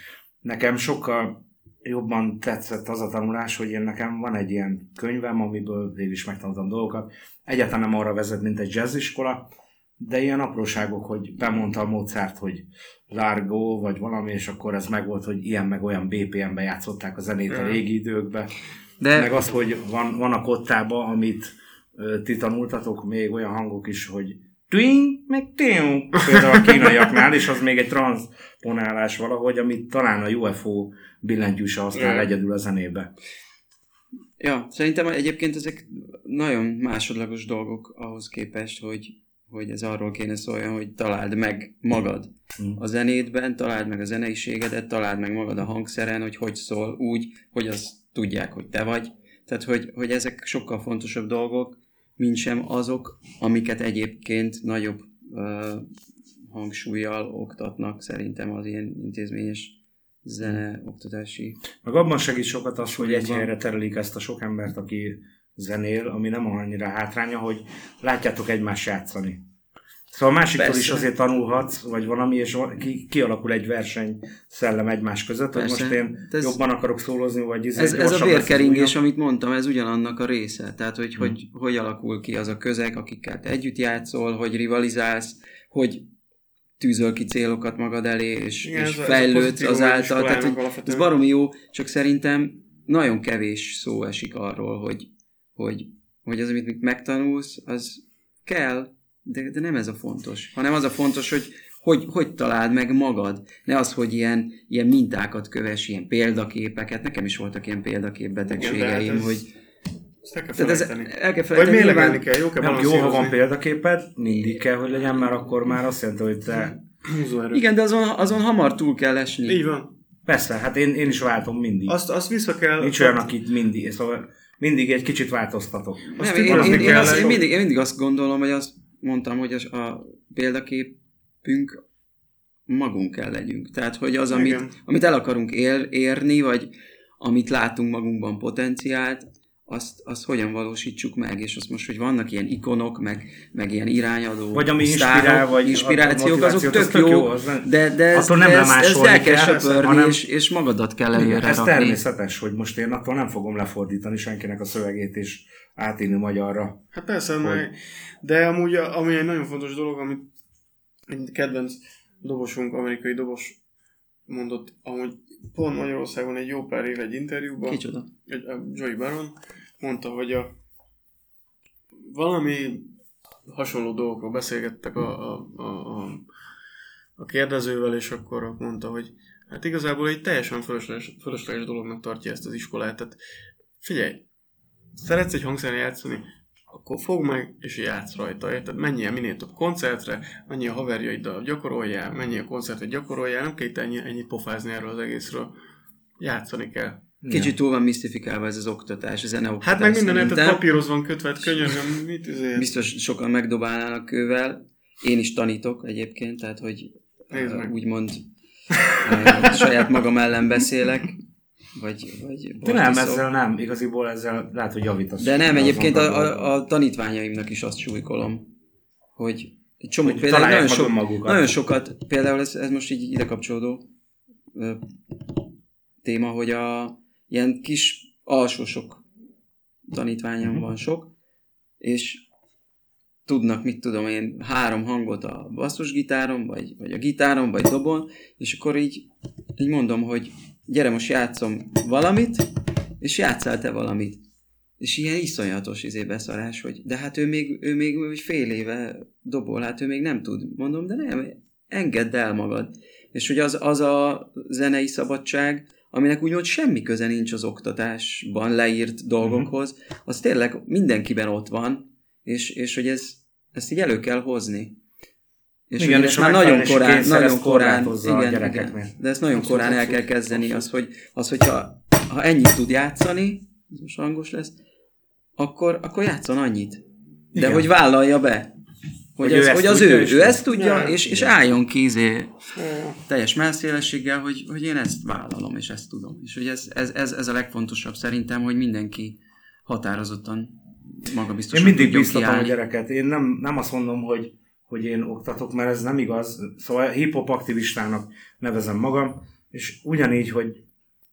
Nekem sokkal jobban tetszett az a tanulás, hogy én nekem van egy ilyen könyvem, amiből végül is megtanultam dolgokat. Egyáltalán nem arra vezet, mint egy jazziskola, de ilyen apróságok, hogy bemondta a Mozart, hogy Largo, vagy valami, és akkor ez meg volt, hogy ilyen meg olyan BPM-be játszották a zenét a régi időkben. De... Meg az, hogy van, van a kottában, amit ö, ti tanultatok, még olyan hangok is, hogy twing, meg ting, például a kínaiaknál, és az még egy transponálás valahogy, amit talán a UFO billentyűse használ egyedül a zenébe. Ja, szerintem egyébként ezek nagyon másodlagos dolgok ahhoz képest, hogy, hogy ez arról kéne szóljon, hogy találd meg magad hmm. a zenédben, találd meg a zeneiségedet, találd meg magad a hangszeren, hogy hogy szól úgy, hogy azt tudják, hogy te vagy. Tehát, hogy, hogy ezek sokkal fontosabb dolgok, mint sem azok, amiket egyébként nagyobb uh, hangsúlyjal oktatnak szerintem az ilyen intézményes zene oktatási. Meg abban segít sokat az, hogy egy helyre terelik ezt a sok embert, aki zenél, ami nem annyira hátránya, hogy látjátok egymást játszani. Szóval a másiktól Persze. is azért tanulhatsz, vagy valami, és ki, kialakul egy verseny szellem egymás között, Persze. hogy most én ez, jobban akarok szólozni, vagy izé, ez, ez a vérkeringés, amit mondtam, ez ugyanannak a része. Tehát, hogy, hmm. hogy hogy alakul ki az a közeg, akikkel te együtt játszol, hogy rivalizálsz, hogy tűzöl ki célokat magad elé, és, Igen, és fejlődsz azáltal. Tehát, hogy ez baromi jó, csak szerintem nagyon kevés szó esik arról, hogy, hogy, hogy az, amit megtanulsz, az kell, de, de nem ez a fontos, hanem az a fontos, hogy hogy, hogy találd meg magad. Ne az, hogy ilyen, ilyen mintákat kövess, ilyen példaképeket. Nekem is voltak ilyen példakép betegségeim, hogy, ezt el kell Tehát ez el kell Vagy mélegelni kell, jó kell nem, Jó, ha van példaképed, mindig kell, hogy legyen, mert akkor már azt jelenti, hogy te... Igen, de azon, azon hamar túl kell esni. Így van. Persze, hát én, én is váltom mindig. Azt, azt vissza kell... Nincs olyan, akit mindig, szóval mindig egy kicsit változtatok. Azt nem, én, én, én, azt, én, mindig, én mindig azt gondolom, hogy azt mondtam, hogy a, a példaképünk magunk kell legyünk. Tehát, hogy az, amit, amit el akarunk ér, érni, vagy amit látunk magunkban potenciált, azt, azt hogyan valósítsuk meg, és azt most, hogy vannak ilyen ikonok, meg, meg ilyen irányadó vagy ami inspirál, vagy inspirációk, azok tök, jó, jó az de, de ezt, nem de ezt, ezt el kell söpörni, hanem, és, és magadat kell előre Ez rakni. természetes, hogy most én attól nem fogom lefordítani senkinek a szövegét, és átírni magyarra. Hát persze, hogy... de amúgy ami egy nagyon fontos dolog, amit egy kedvenc dobosunk, amerikai dobos mondott, amúgy pont Magyarországon egy jó pár év egy interjúban. Kicsoda? Egy, a Joey Baron mondta, hogy a valami hasonló dolgokról beszélgettek a, a, a, a, a kérdezővel, és akkor mondta, hogy hát igazából egy teljesen fölösleges, fölösleges dolognak tartja ezt az iskolát. Tehát figyelj, szeretsz egy hangszeren játszani, akkor fog meg, és játsz rajta, érted? Menjél minél több koncertre, menjél a haverjaiddal gyakoroljál, menjél a koncertre gyakoroljál, nem kell itt ennyi, ennyit pofázni erről az egészről. Játszani kell. Kicsit túl van misztifikálva ez az oktatás, a zeneoktatás. Hát meg minden tehát papírhoz van kötve, hát könyörgöm, mit azért? Biztos sokan megdobálnának kővel. Én is tanítok egyébként, tehát hogy uh, úgymond uh, saját magam ellen beszélek. Vagy, vagy De nem, ezzel nem, igaziból ezzel lehet, hogy javítasz. De nem, egyébként a, a, a, tanítványaimnak is azt súlykolom, hogy egy csomó, hogy például nagyon, sok, magukat. nagyon sokat, például ez, ez most így ide kapcsolódó ö, téma, hogy a ilyen kis alsósok tanítványom uh-huh. van sok, és tudnak, mit tudom én, három hangot a basszusgitáron, vagy, vagy a gitáron, vagy dobon, és akkor így, így mondom, hogy gyere most játszom valamit, és játszál te valamit. És ilyen iszonyatos izé beszarás, hogy de hát ő még, ő még fél éve dobol, hát ő még nem tud. Mondom, de nem, engedd el magad. És hogy az, az a zenei szabadság, aminek úgymond semmi köze nincs az oktatásban leírt dolgokhoz, az tényleg mindenkiben ott van, és, és hogy ez, ezt így elő kell hozni. És igen, és már nagyon korán, nagyon korán, igen, igen, de ezt nagyon korán el kell kezdeni, az, hogy, az, hogyha ha ennyit tud játszani, ez most hangos lesz, akkor, akkor játszon annyit. De igen. hogy vállalja be. Hogy, hogy, az, hogy az ő, ő ezt tudja, ja, és, és álljon kézé teljes melszélességgel, hogy, hogy én ezt vállalom, és ezt tudom. És hogy ez, ez, ez, ez a legfontosabb szerintem, hogy mindenki határozottan maga biztos. Én mindig biztatom a gyereket. Én nem, nem azt mondom, hogy hogy én oktatok, mert ez nem igaz. Szóval hip-hop aktivistának nevezem magam, és ugyanígy, hogy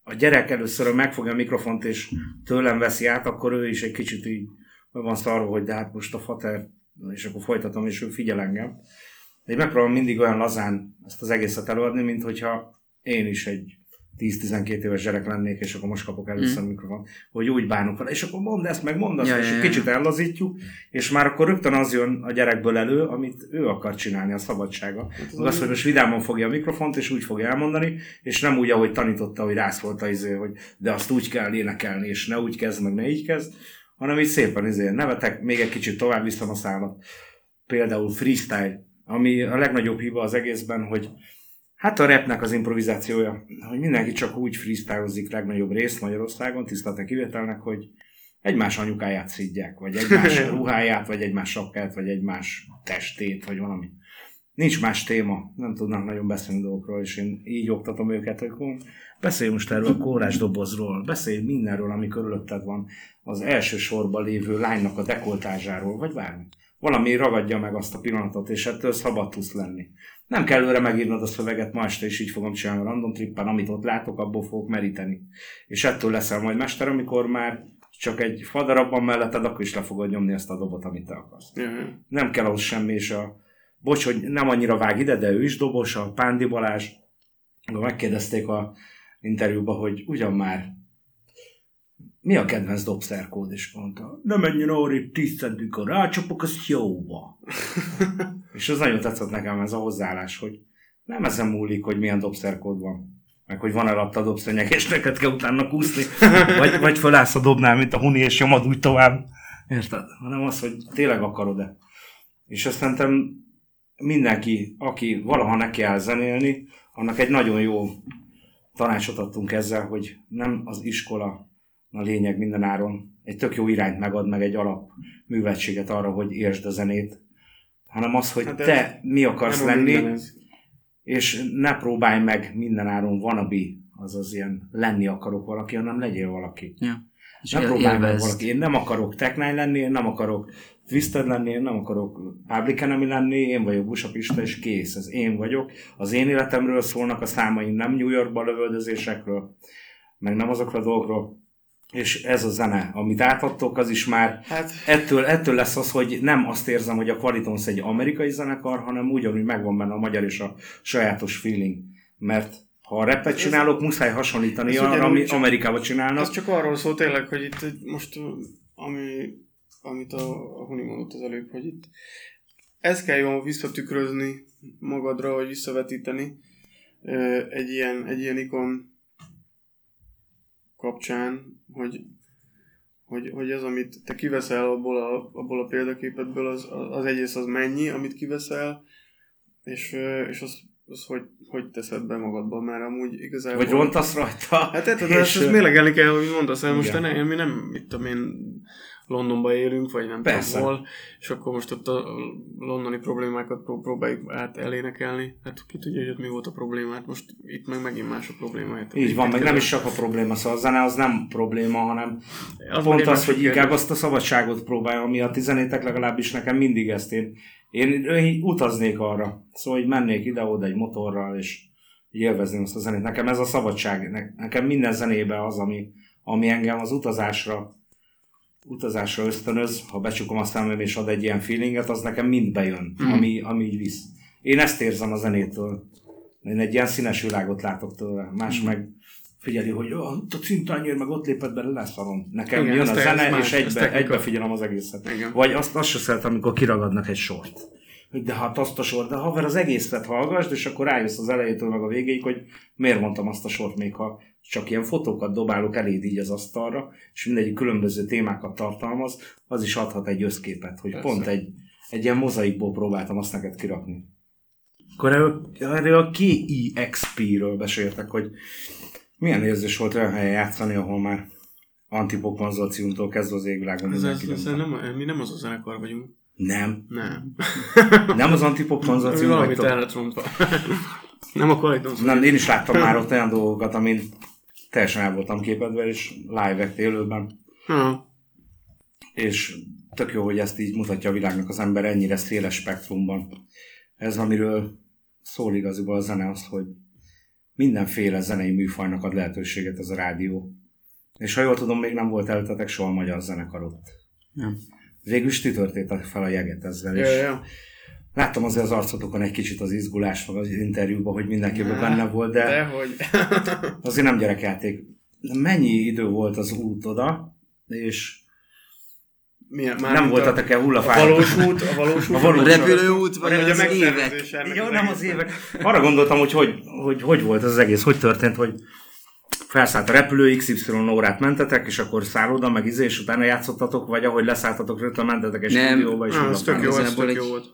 a gyerek először megfogja a mikrofont, és tőlem veszi át, akkor ő is egy kicsit így van szarva, hogy de hát most a fater, és akkor folytatom, és ő figyel engem. De én megpróbálom mindig olyan lazán ezt az egészet előadni, mint hogyha én is egy 10-12 éves gyerek lennék, és akkor most kapok először mm. mikrofon, hogy úgy bánok vele, és akkor mondd ezt, meg mondd azt, ja, és ja, ja. kicsit ellazítjuk, és már akkor rögtön az jön a gyerekből elő, amit ő akar csinálni, a szabadsága. Hát az, az, hogy most vidámon fogja a mikrofont, és úgy fogja elmondani, és nem úgy, ahogy tanította, hogy rászolta izé, hogy de azt úgy kell énekelni, és ne úgy kezd, meg ne így kezd, hanem így szépen izé, nevetek, még egy kicsit tovább viszem a szállat. Például freestyle, ami a legnagyobb hiba az egészben, hogy Hát a repnek az improvizációja, hogy mindenki csak úgy freestyleozik legnagyobb részt Magyarországon, tiszteltek kivételnek, hogy egymás anyukáját szidják, vagy egymás *laughs* ruháját, vagy egymás sapkát, vagy egymás testét, vagy valami. Nincs más téma, nem tudnak nagyon beszélni dolgokról, és én így oktatom őket, hogy beszélj most erről a kórás dobozról, beszélj mindenről, ami körülötted van, az első sorban lévő lánynak a dekoltázsáról, vagy bármi. Valami ragadja meg azt a pillanatot, és ettől szabad tudsz lenni. Nem kell előre megírnod a szöveget, ma este is így fogom csinálni a random trippen, amit ott látok, abból fogok meríteni. És ettől leszel majd mester, amikor már csak egy fadarabban melletted, akkor is le fogod nyomni ezt a dobot, amit te akarsz. Uh-huh. Nem kell ahhoz semmi, és a... Bocs, hogy nem annyira vág ide, de ő is dobos, a Pándi Balázs. Megkérdezték a interjúba, hogy ugyan már mi a kedvenc dobszerkód, és mondta, ne menjen arra, 10 centikor rácsapok, az jóba. *laughs* és az nagyon tetszett nekem ez a hozzáállás, hogy nem ezen múlik, hogy milyen dobszerkód van. Meg hogy van alatt a dobszenyeg, és neked kell utána kúszni. vagy, vagy fölállsz a dobnál, mint a huni, és nyomad úgy tovább. Érted? Hanem az, hogy tényleg akarod-e. És azt szerintem mindenki, aki valaha neki áll zenélni, annak egy nagyon jó tanácsot adtunk ezzel, hogy nem az iskola a lényeg minden áron. Egy tök jó irányt megad meg egy alap művetséget arra, hogy értsd a zenét, hanem az, hogy hát te mi akarsz lenni, és ne próbálj meg minden áron vanabi, azaz ilyen lenni akarok valaki, hanem legyél valaki. Ja. És ne próbálj meg valaki. Én nem akarok Tech lenni, én nem akarok Twisted lenni, én nem akarok Public Enemy lenni, én vagyok Busapista, és kész, ez én vagyok. Az én életemről szólnak a számaim, nem New Yorkba lövöldözésekről, meg nem azokról a dolgokról, és ez a zene, amit átadtok, az is már hát... ettől, ettől lesz az, hogy nem azt érzem, hogy a Qualitons egy amerikai zenekar, hanem ugyanúgy megvan benne a magyar és a sajátos feeling. Mert ha a repet csinálok, ez, muszáj hasonlítani arra, ami csak, Amerikában csinálnak. Ez csak arról szól tényleg, hogy itt most, ami, amit a, a Huni mondott az előbb, hogy itt ezt kell jól visszatükrözni magadra, vagy visszavetíteni egy ilyen, egy ilyen ikon kapcsán, hogy, hogy, hogy az, amit te kiveszel abból a, abból a példaképetből, az, az egész az mennyi, amit kiveszel, és, és az, az hogy, hogy teszed be magadba, mert amúgy igazából... Vagy rontasz rajta. Hát tehát, és... ezt, ezt mélegelni kell, hogy mondasz, el most ne, mi nem, mit tudom én, Londonba élünk, vagy nem Persze. tudom hol, és akkor most ott a londoni problémákat próbáljuk át elénekelni. Hát ki tudja, hogy ott mi volt a probléma, hát most itt meg megint más a probléma. Hát Így van, meg nem is csak a probléma, szóval a zene az nem probléma, hanem az pont az, hogy inkább azt a szabadságot próbálja, ami a tizenétek legalábbis nekem mindig ezt én, én, én utaznék arra, szóval hogy mennék ide-oda egy motorral, és élvezném azt a zenét. Nekem ez a szabadság, nekem minden zenébe az, ami, ami engem az utazásra utazásra ösztönöz, ha becsukom a szemem és ad egy ilyen feelinget, az nekem mind bejön, mm. ami, ami így visz. Én ezt érzem a zenétől. Én egy ilyen színes világot látok tőle. Más mm. meg figyeli, hogy oh, a cintányér, meg ott lépett bele, leszarom. Nekem Igen, jön a zene, és más, egybe, egybe figyelem az egészet. Igen. Vagy azt, azt se szeretem, amikor kiragadnak egy sort hogy de hát azt a sort, de haver az egészet hallgassd, és akkor rájössz az elejétől meg a végéig, hogy miért mondtam azt a sort, még ha csak ilyen fotókat dobálok eléd így az asztalra, és mindegyik különböző témákat tartalmaz, az is adhat egy összképet, hogy Persze. pont egy, egy ilyen mozaikból próbáltam azt neked kirakni. Akkor erről a KEXP-ről beszéltek, hogy milyen érzés volt olyan helyen játszani, ahol már antipop konzorciumtól kezdve az égvilágon ez, ez, ez nem, mi nem az a zenekar vagyunk. Nem. Nem. *laughs* nem az antipop konzorcium Valamit elletrontva. *laughs* nem a Qualiton. Nem, én is láttam már ott olyan dolgokat, amin teljesen el voltam képedve, és live élőben. Hmm. És tök jó, hogy ezt így mutatja a világnak az ember ennyire széles spektrumban. Ez, amiről szól igaziból a zene az, hogy mindenféle zenei műfajnak ad lehetőséget ez a rádió. És ha jól tudom, még nem volt előttetek soha magyar zenekar ott. Nem. Végül is ti törtétek fel a jeget ezzel, Ja, és ja. Láttam azért az arcotokon egy kicsit az izgulás, meg az interjúban, hogy mindenkiben Á, benne volt, de Dehogy. *laughs* azért nem gyerekjáték. Mennyi idő volt az út oda, és Milyen, nem mint voltatok-e a, a valós út, a valós út. A valós A út. repülőút, vagy Vagy a az évek? Jó, az nem az évek. Arra gondoltam, hogy hogy, hogy hogy volt az egész, hogy történt, hogy felszállt a repülő, XY órát mentetek, és akkor szálloda, meg izé, és utána játszottatok, vagy ahogy leszálltatok, rögtön mentetek egy Nem. stúdióba, és Ah, ez tök jó, ez tök egy- jó volt.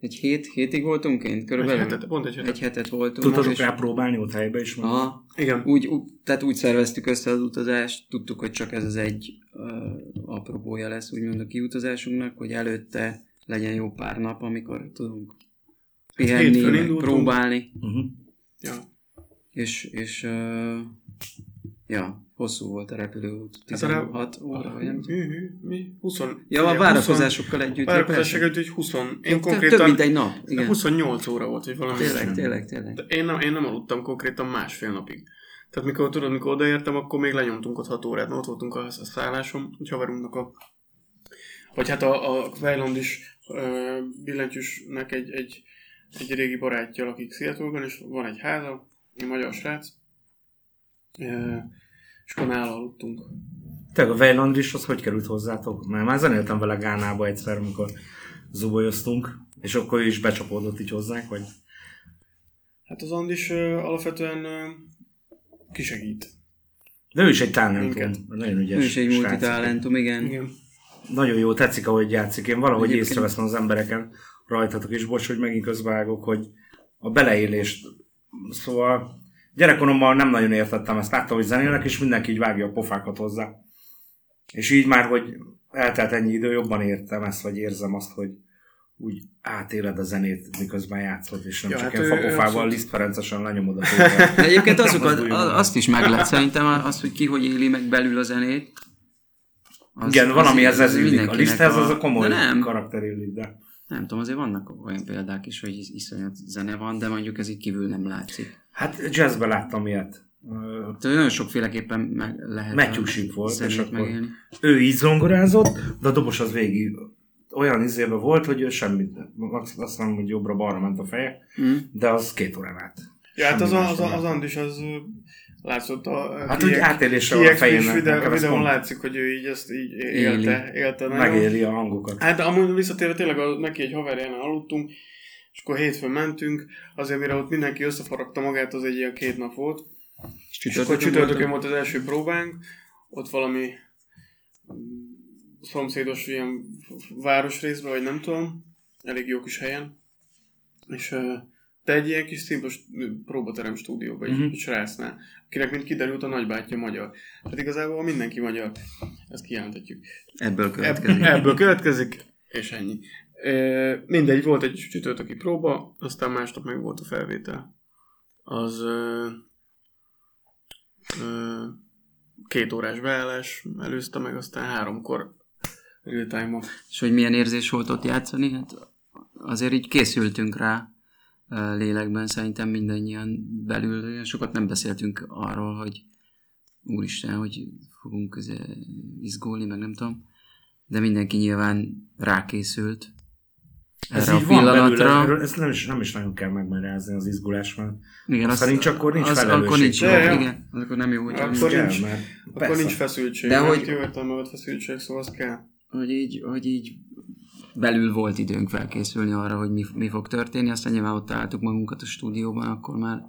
Egy hét, hétig voltunk kint Egy körülbelül? hetet, pont egy hetet. Egy hetet voltunk. Tudtatok és- rá próbálni ott helybe is? Aha. Igen. Úgy, úgy, tehát úgy szerveztük össze az utazást, tudtuk, hogy csak ez az egy uh, apropója lesz, úgymond a kiutazásunknak, hogy előtte legyen jó pár nap, amikor tudunk pihenni, Hétfőn meg próbálni, Uh-huh. Ja. és, és uh, ja, hosszú volt a repülőút, Hát a 16 óra, vagy nem tudom. Mi? 20. Ja, a várakozásokkal együtt. persze. együtt, hogy 20. Én konkrétan... Több mint egy nap, igen. 28 óra volt, vagy valami. Tényleg, tényleg, tényleg. De én nem, én nem aludtam konkrétan másfél napig. Tehát mikor tudod, mikor odaértem, akkor még lenyomtunk ott 6 órát, mert ott voltunk a, a szálláson, hogy haverunknak a... Vagy hát a, a Vejland is billentyűsnek egy, egy, egy régi barátja lakik seattle és van egy háza, egy magyar srác, ö, és akkor nála aludtunk. Te a az hogy került hozzátok? Mert már zenéltem vele Gánába egyszer, amikor zubolyoztunk, és akkor ő is becsapódott így hozzánk, vagy? Hát az Andis ö, alapvetően ö, kisegít. De ő is egy talentum, nagyon ügyes Ő is egy multitalentum, igen. Igen. Nagyon jó, tetszik, ahogy játszik. Én valahogy Egyébként- észreveszem az embereken rajtatok is, bocs, hogy megint közvágok, hogy a beleélést, szóval gyerekkoromban nem nagyon értettem ezt, láttam, hogy zenélnek, és mindenki így vágja a pofákat hozzá. És így már, hogy eltelt ennyi idő, jobban értem ezt, vagy érzem azt, hogy úgy átéled a zenét, miközben játszod, és nem Ja, csak hát ilyen abszolút. Liszt Ferencesen lenyomod a. De egyébként azokat, Az azt is meg lehet szerintem, az, hogy ki hogy éli meg belül a zenét. Az, Igen, van, amihez ez az illik. A Liszthez az a komoly De nem, karakter illik, de... nem tudom, azért vannak olyan példák is, hogy is- iszonyat zene van, de mondjuk ez így kívül nem látszik. Hát jazzben láttam ilyet. Tehát nagyon sokféleképpen meg lehet Matthew volt, és akkor- megélni. ő így zongorázott, de a dobos az végig olyan izébe volt, hogy ő semmit, azt mondom, hogy jobbra-balra ment a feje, Mm. de az két órán át. Ja, hát az, az, nem az látom. Andis az látszott a Hát úgy átélésre van a fejének. videó, videón látszik, hogy ő így ezt így élte, élte nagyon. Megéli a hangokat. Hát amúgy visszatérve tényleg a, neki egy haverjánál aludtunk, és akkor hétfőn mentünk, azért mire ott mindenki összefaragta magát, az egy ilyen két nap volt. És akkor csütörtökön volt az első próbánk, ott valami szomszédos ilyen városrészben, vagy nem tudom, elég jó kis helyen. És de egy ilyen kis szimplos próbaterem stúdióban, egy Mhm. uh-huh. srácnál, akinek mint kiderült a nagybátyja magyar. Hát igazából mindenki magyar, ezt kijelenthetjük. Ebből Ebb, következik. ebből következik, és ennyi. Mindegy, volt egy csütörtöki próba, aztán másnap meg volt a felvétel. Az ö, ö, két órás beállás előzte meg, aztán háromkor real time És hogy milyen érzés volt ott játszani? Hát azért így készültünk rá lélekben, szerintem mindannyian belül. Olyan sokat nem beszéltünk arról, hogy úristen, hogy fogunk izgulni, meg nem tudom. De mindenki nyilván rákészült Ez erre a így van belőle, pillanatra. ezt nem is, nem is nagyon kell megmagyarázni az izgulás, mert igen, Aztán nincs, akkor nincs az, felelősség. akkor nincs ja. igen. Az akkor nem jó, hogy, Akkor kell, nincs- mert Akkor persze. nincs feszültség. De De hogy-. Jó értelme volt feszültség, szóval az kell. hogy, így, hogy így belül volt időnk felkészülni arra, hogy mi, mi fog történni, aztán nyilván ott találtuk magunkat a stúdióban, akkor már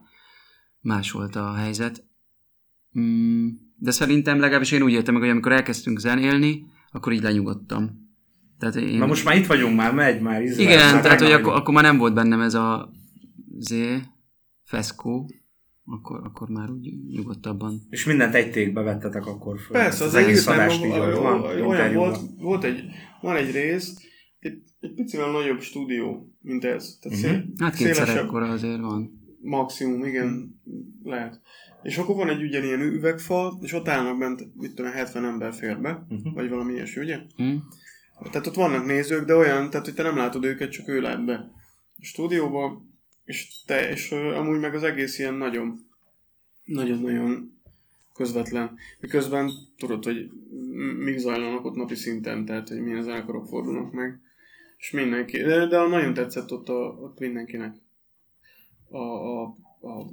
más volt a helyzet. Mm, de szerintem legalábbis én úgy értem meg, hogy amikor elkezdtünk zenélni, akkor így lenyugodtam. Tehát én... Na most már itt vagyunk, már megy, már izrael, Igen, már tehát hogy akkor, akkor már nem volt bennem ez a zé, feszkó, akkor, akkor már úgy nyugodtabban. És mindent egy tékbe vettetek akkor föl. Persze, az, az egész adást így, van, olyan volt, volt egy, van egy rész, egy, egy picivel nagyobb stúdió, mint ez. Tehát Mhm. szél, Hát kétszer ekkora azért van. maximum, igen, lehet. És akkor van egy ugyanilyen üvegfal, és ott állnak bent, mit tudom, 70 ember fér be, Mhm. vagy valami ilyesmi, ugye? Hm? Tehát ott vannak nézők, de olyan, tehát hogy te nem látod őket, csak ő lát be a stúdióba, és te, és amúgy meg az egész ilyen nagyon nagyon-nagyon közvetlen. Miközben tudod, hogy mik zajlanak ott napi szinten, tehát hogy milyen zenekarok fordulnak meg. És mindenki, de, de nagyon tetszett ott, a, ott mindenkinek. A, a, a, a,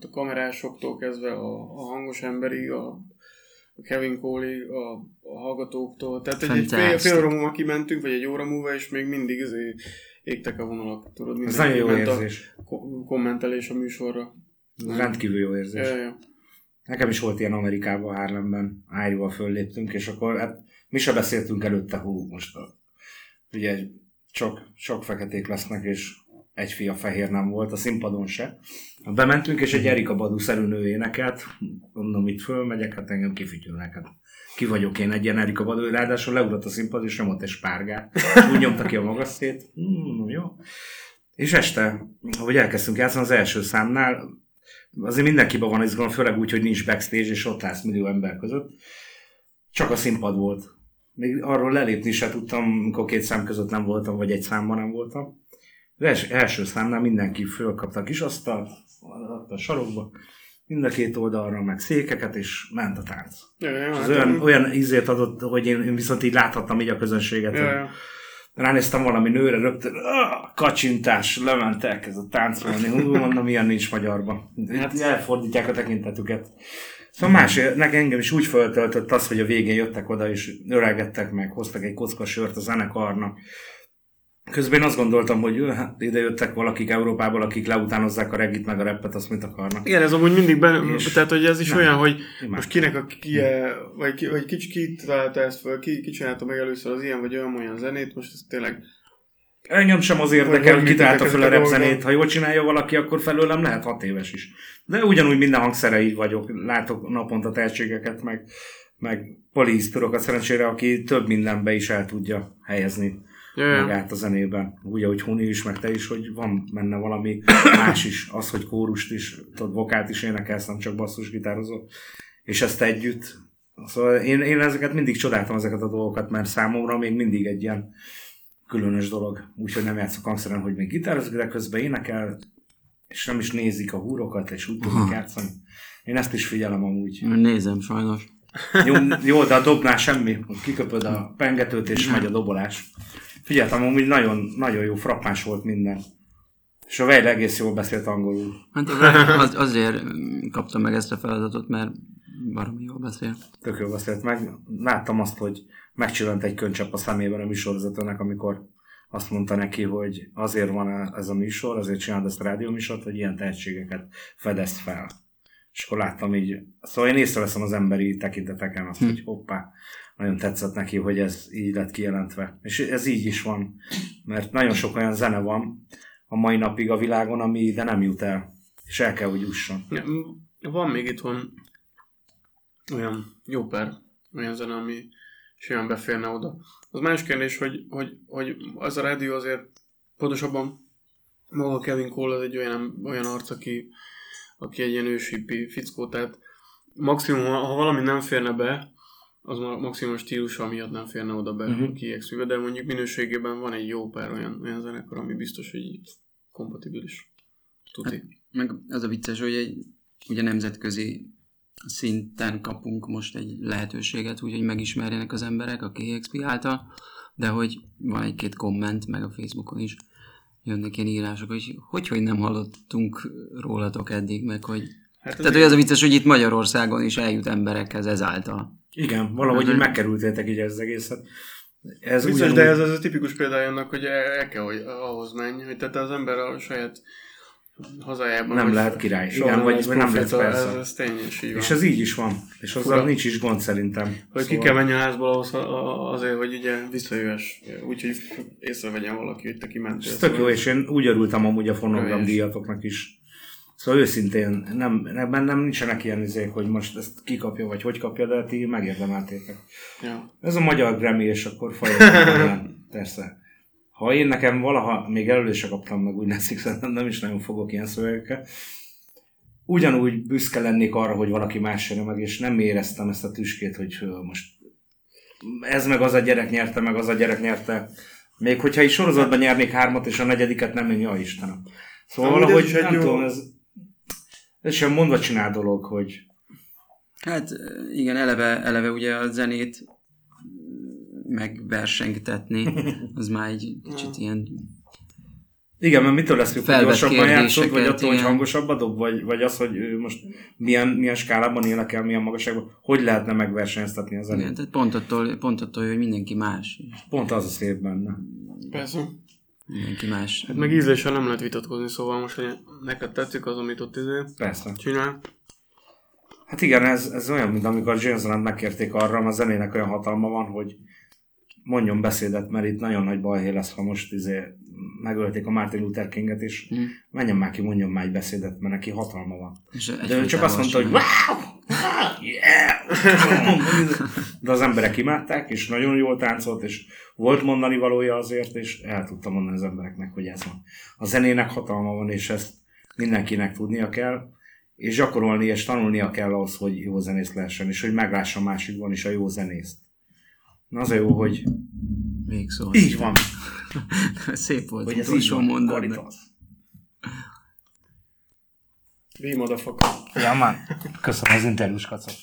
a kamerásoktól kezdve a, a hangos emberig, a Kevin Coley, a, a hallgatóktól. Tehát egy, egy fél, fél óra múlva kimentünk, vagy egy óra múlva, és még mindig izé, égtek a vonalak. Tudod, Ez nagyon jó ment a érzés. ko- kommentelés a műsorra. Ez rendkívül jó érzés. Ja, ja. Nekem is volt ilyen Amerikában, Harlemben, Ájúval fölléptünk, és akkor hát mi se beszéltünk előtte, hú, most a, ugye csak, csak feketék lesznek, és egy fia fehér nem volt, a színpadon se. Bementünk, és egy Erika Badu szerű nő énekelt, mondom, itt fölmegyek, hát engem kifütyülnek. Hát ki vagyok én egy ilyen Erika Badu, ráadásul leugrott a színpad, és nyomott egy spárgát. Úgy nyomta ki a magasztét. Hmm, jó. És este, ahogy elkezdtünk játszani az első számnál, azért mindenkiben van izgalom, főleg úgy, hogy nincs backstage, és ott állsz millió ember között. Csak a színpad volt. Még arról lelépni se tudtam, amikor két szám között nem voltam, vagy egy számban nem voltam. Az első, számnál mindenki fölkapta a kis asztalt, a sarokba, mind a két oldalra, meg székeket, és ment a tánc. Ja, ja, És hát az olyan, nem- olyan ízét adott, hogy én, én viszont így láthattam így a közönséget. ja, ja. Ránéztem valami nőre, rögtön ah, kacsintás, lement, elkezdett táncolni. Hú, mondom, ilyen nincs magyarban. Hát elfordítják a tekintetüket. Szóval más, nekem engem is úgy föltöltött az, hogy a végén jöttek oda, és öregettek meg, hoztak egy kocka sört a zenekarnak. Közben azt gondoltam, hogy hát ide jöttek valakik Európából, akik leutánozzák a regit meg a rappet, azt mint akarnak. Igen, ez amúgy mindig benne, És- tehát hogy ez is Nem. olyan, hogy Imádtam. most kinek a ki, vagy ki, vagy ki, ki találta ezt fel, ki, ki csinálta meg először az ilyen vagy olyan olyan zenét, most ez tényleg Engem sem az érdekel, Hogy működnek fel a a repzenét. Ha jól csinálja valaki, akkor felőlem lehet hat éves is. De ugyanúgy minden hangszere így vagyok. Látok naponta tehetségeket, meg, meg poliszturokat szerencsére, aki több mindenbe is el tudja helyezni magát a zenében. Úgy, ahogy Huni is, meg te is, hogy van benne valami más is. Az, hogy kórust is, tudod, vokált is énekelsz, nem csak basszusgitározol. És ezt együtt. Szóval én, én ezeket mindig csodáltam, ezeket a dolgokat, mert számomra még mindig egy ilyen különös dolog. Úgyhogy nem játszok hangszeren, hogy még gitározok, de közben énekel, és nem is nézik a húrokat, és úgy tudnak játszani. Én ezt is figyelem amúgy. Nézem sajnos. Jó, jó de a dobnál semmi, hogy kiköpöd a pengetőt, és megy a dobolás. Figyeltem, amúgy nagyon, nagyon jó, frappáns volt minden. És a Vejle egész jól beszélt angolul. Hát az, azért kaptam meg ezt a feladatot, mert baromi jól beszél. Tök jól beszélt meg. Láttam azt, hogy megcsillant egy könycsepp a szemében a műsorvezetőnek, amikor azt mondta neki, hogy azért van ez a műsor, azért csinálod ezt a rádióműsort, hogy ilyen tehetségeket fedezd fel. És akkor láttam így, szóval én észreveszem az emberi tekinteteken azt, hogy hoppá, nagyon tetszett neki, hogy ez így lett kijelentve. És ez így is van, mert nagyon sok olyan zene van a mai napig a világon, ami ide nem jut el. És el kell, hogy jusson. Van még itthon olyan jó pár olyan zene, ami simán beférne oda. Az más kérdés, hogy, hogy, hogy az a rádió azért pontosabban maga Kevin Cole az egy olyan, olyan arc, aki, aki egy ilyen ősipi fickó, tehát maximum, ha valami nem férne be, az ma- maximum a stílusa miatt nem férne oda be Mhm. uh-huh. kiegszűve, de mondjuk minőségében van egy jó pár olyan, olyan zenekar, ami biztos, hogy kompatibilis. Tuti. Meg az a vicces, hogy egy ugye nemzetközi szinten kapunk most egy lehetőséget, úgyhogy megismerjenek az emberek a KXP által, de hogy van egy-két komment, meg a Facebookon is jönnek ilyen írások, hogy hogy, hogy nem hallottunk rólatok eddig, meg hogy... Hát Tehát, hogy az a vicces, hogy itt Magyarországon is eljut emberekhez ezáltal. Igen, valahogy így megkerültétek így az egészet. Ez Biztos, ugyanúgy- de ez az a tipikus példája annak, hogy el, el kell, hogy ahhoz menj, hogy tehát az ember a saját hazájában Nem lehet király. Igen, vagy- vagy nem lesz profita, persze. Ez, ez tény, és így És van. ez így is van. És azzal Fura. nincs is gond szerintem. Hogy ki kell menni a házból ahhoz, a- a- azért, hogy ugye visszajöhess. Úgyhogy észrevegyen valaki, hogy te kimentél. Ez tök jó, és én úgy örültem amúgy a fonogram díjatoknak is. Szóval őszintén, nem, nem, nem nincsenek ilyen izék, hogy most ezt kikapja, vagy hogy kapja, de ti megérdemeltétek. Ja. Ez a magyar Grammy, és akkor folyamatosan, *laughs* persze. Ha én nekem valaha, még előre se kaptam meg, úgy látszik, szerintem nem is nagyon fogok ilyen szövegekkel, ugyanúgy büszke lennék arra, hogy valaki más jön meg, és nem éreztem ezt a tüskét, hogy most ez meg az a gyerek nyerte, meg az a gyerek nyerte. Még hogyha is sorozatban nyernék hármat, és a negyediket nem, én, ja Istenem. Szóval valahogy nem jó- tudom, ez, Ez sem mondva csinál dolog, hogy Hát igen, eleve, eleve ugye a zenét megversengtetni, *laughs* az már egy kicsit ilyen igen, mert mitől lesz, hogy Felvett gyorsabban játszod, vagy attól, hogy igen. hangosabban dob, vagy, vagy az, hogy ő most milyen, milyen skálában énekel, milyen magasságban, hogy lehetne megversenyeztetni a zenét? Igen, tehát pont attól, pont attól, hogy mindenki más. Pont az a szép benne. Persze. Mindenki más. Hát meg ízléssel nem lehet vitatkozni, szóval most, hogy neked tetszik az, amit ott izé Persze. csinál. Hát igen, ez, ez olyan, mint amikor James megkérték arra, a zenének olyan hatalma van, hogy mondjon beszédet, mert itt nagyon nagy balhé lesz, ha most izé megölték a Martin Luther Kinget, és Hm. menjen már ki, mondjon már egy beszédet, mert neki hatalma van. És De ő csak azt mondta, hogy wow, yeah! *laughs* De az emberek imádták, és nagyon jól táncolt, és volt mondani valója azért, és el tudta mondani az embereknek, hogy ez van. A zenének hatalma van, és ezt mindenkinek tudnia kell, és gyakorolni és tanulnia kell ahhoz, hogy jó zenész lehessen, és hogy meglássa a másikban is a jó zenészt. Na az a jó, hogy Végszó. így van, *laughs* Szép volt. hogy ez így van, mondat, de- Karitas. We motherfucker. Ja, man. Köszönöm az interjús kacot.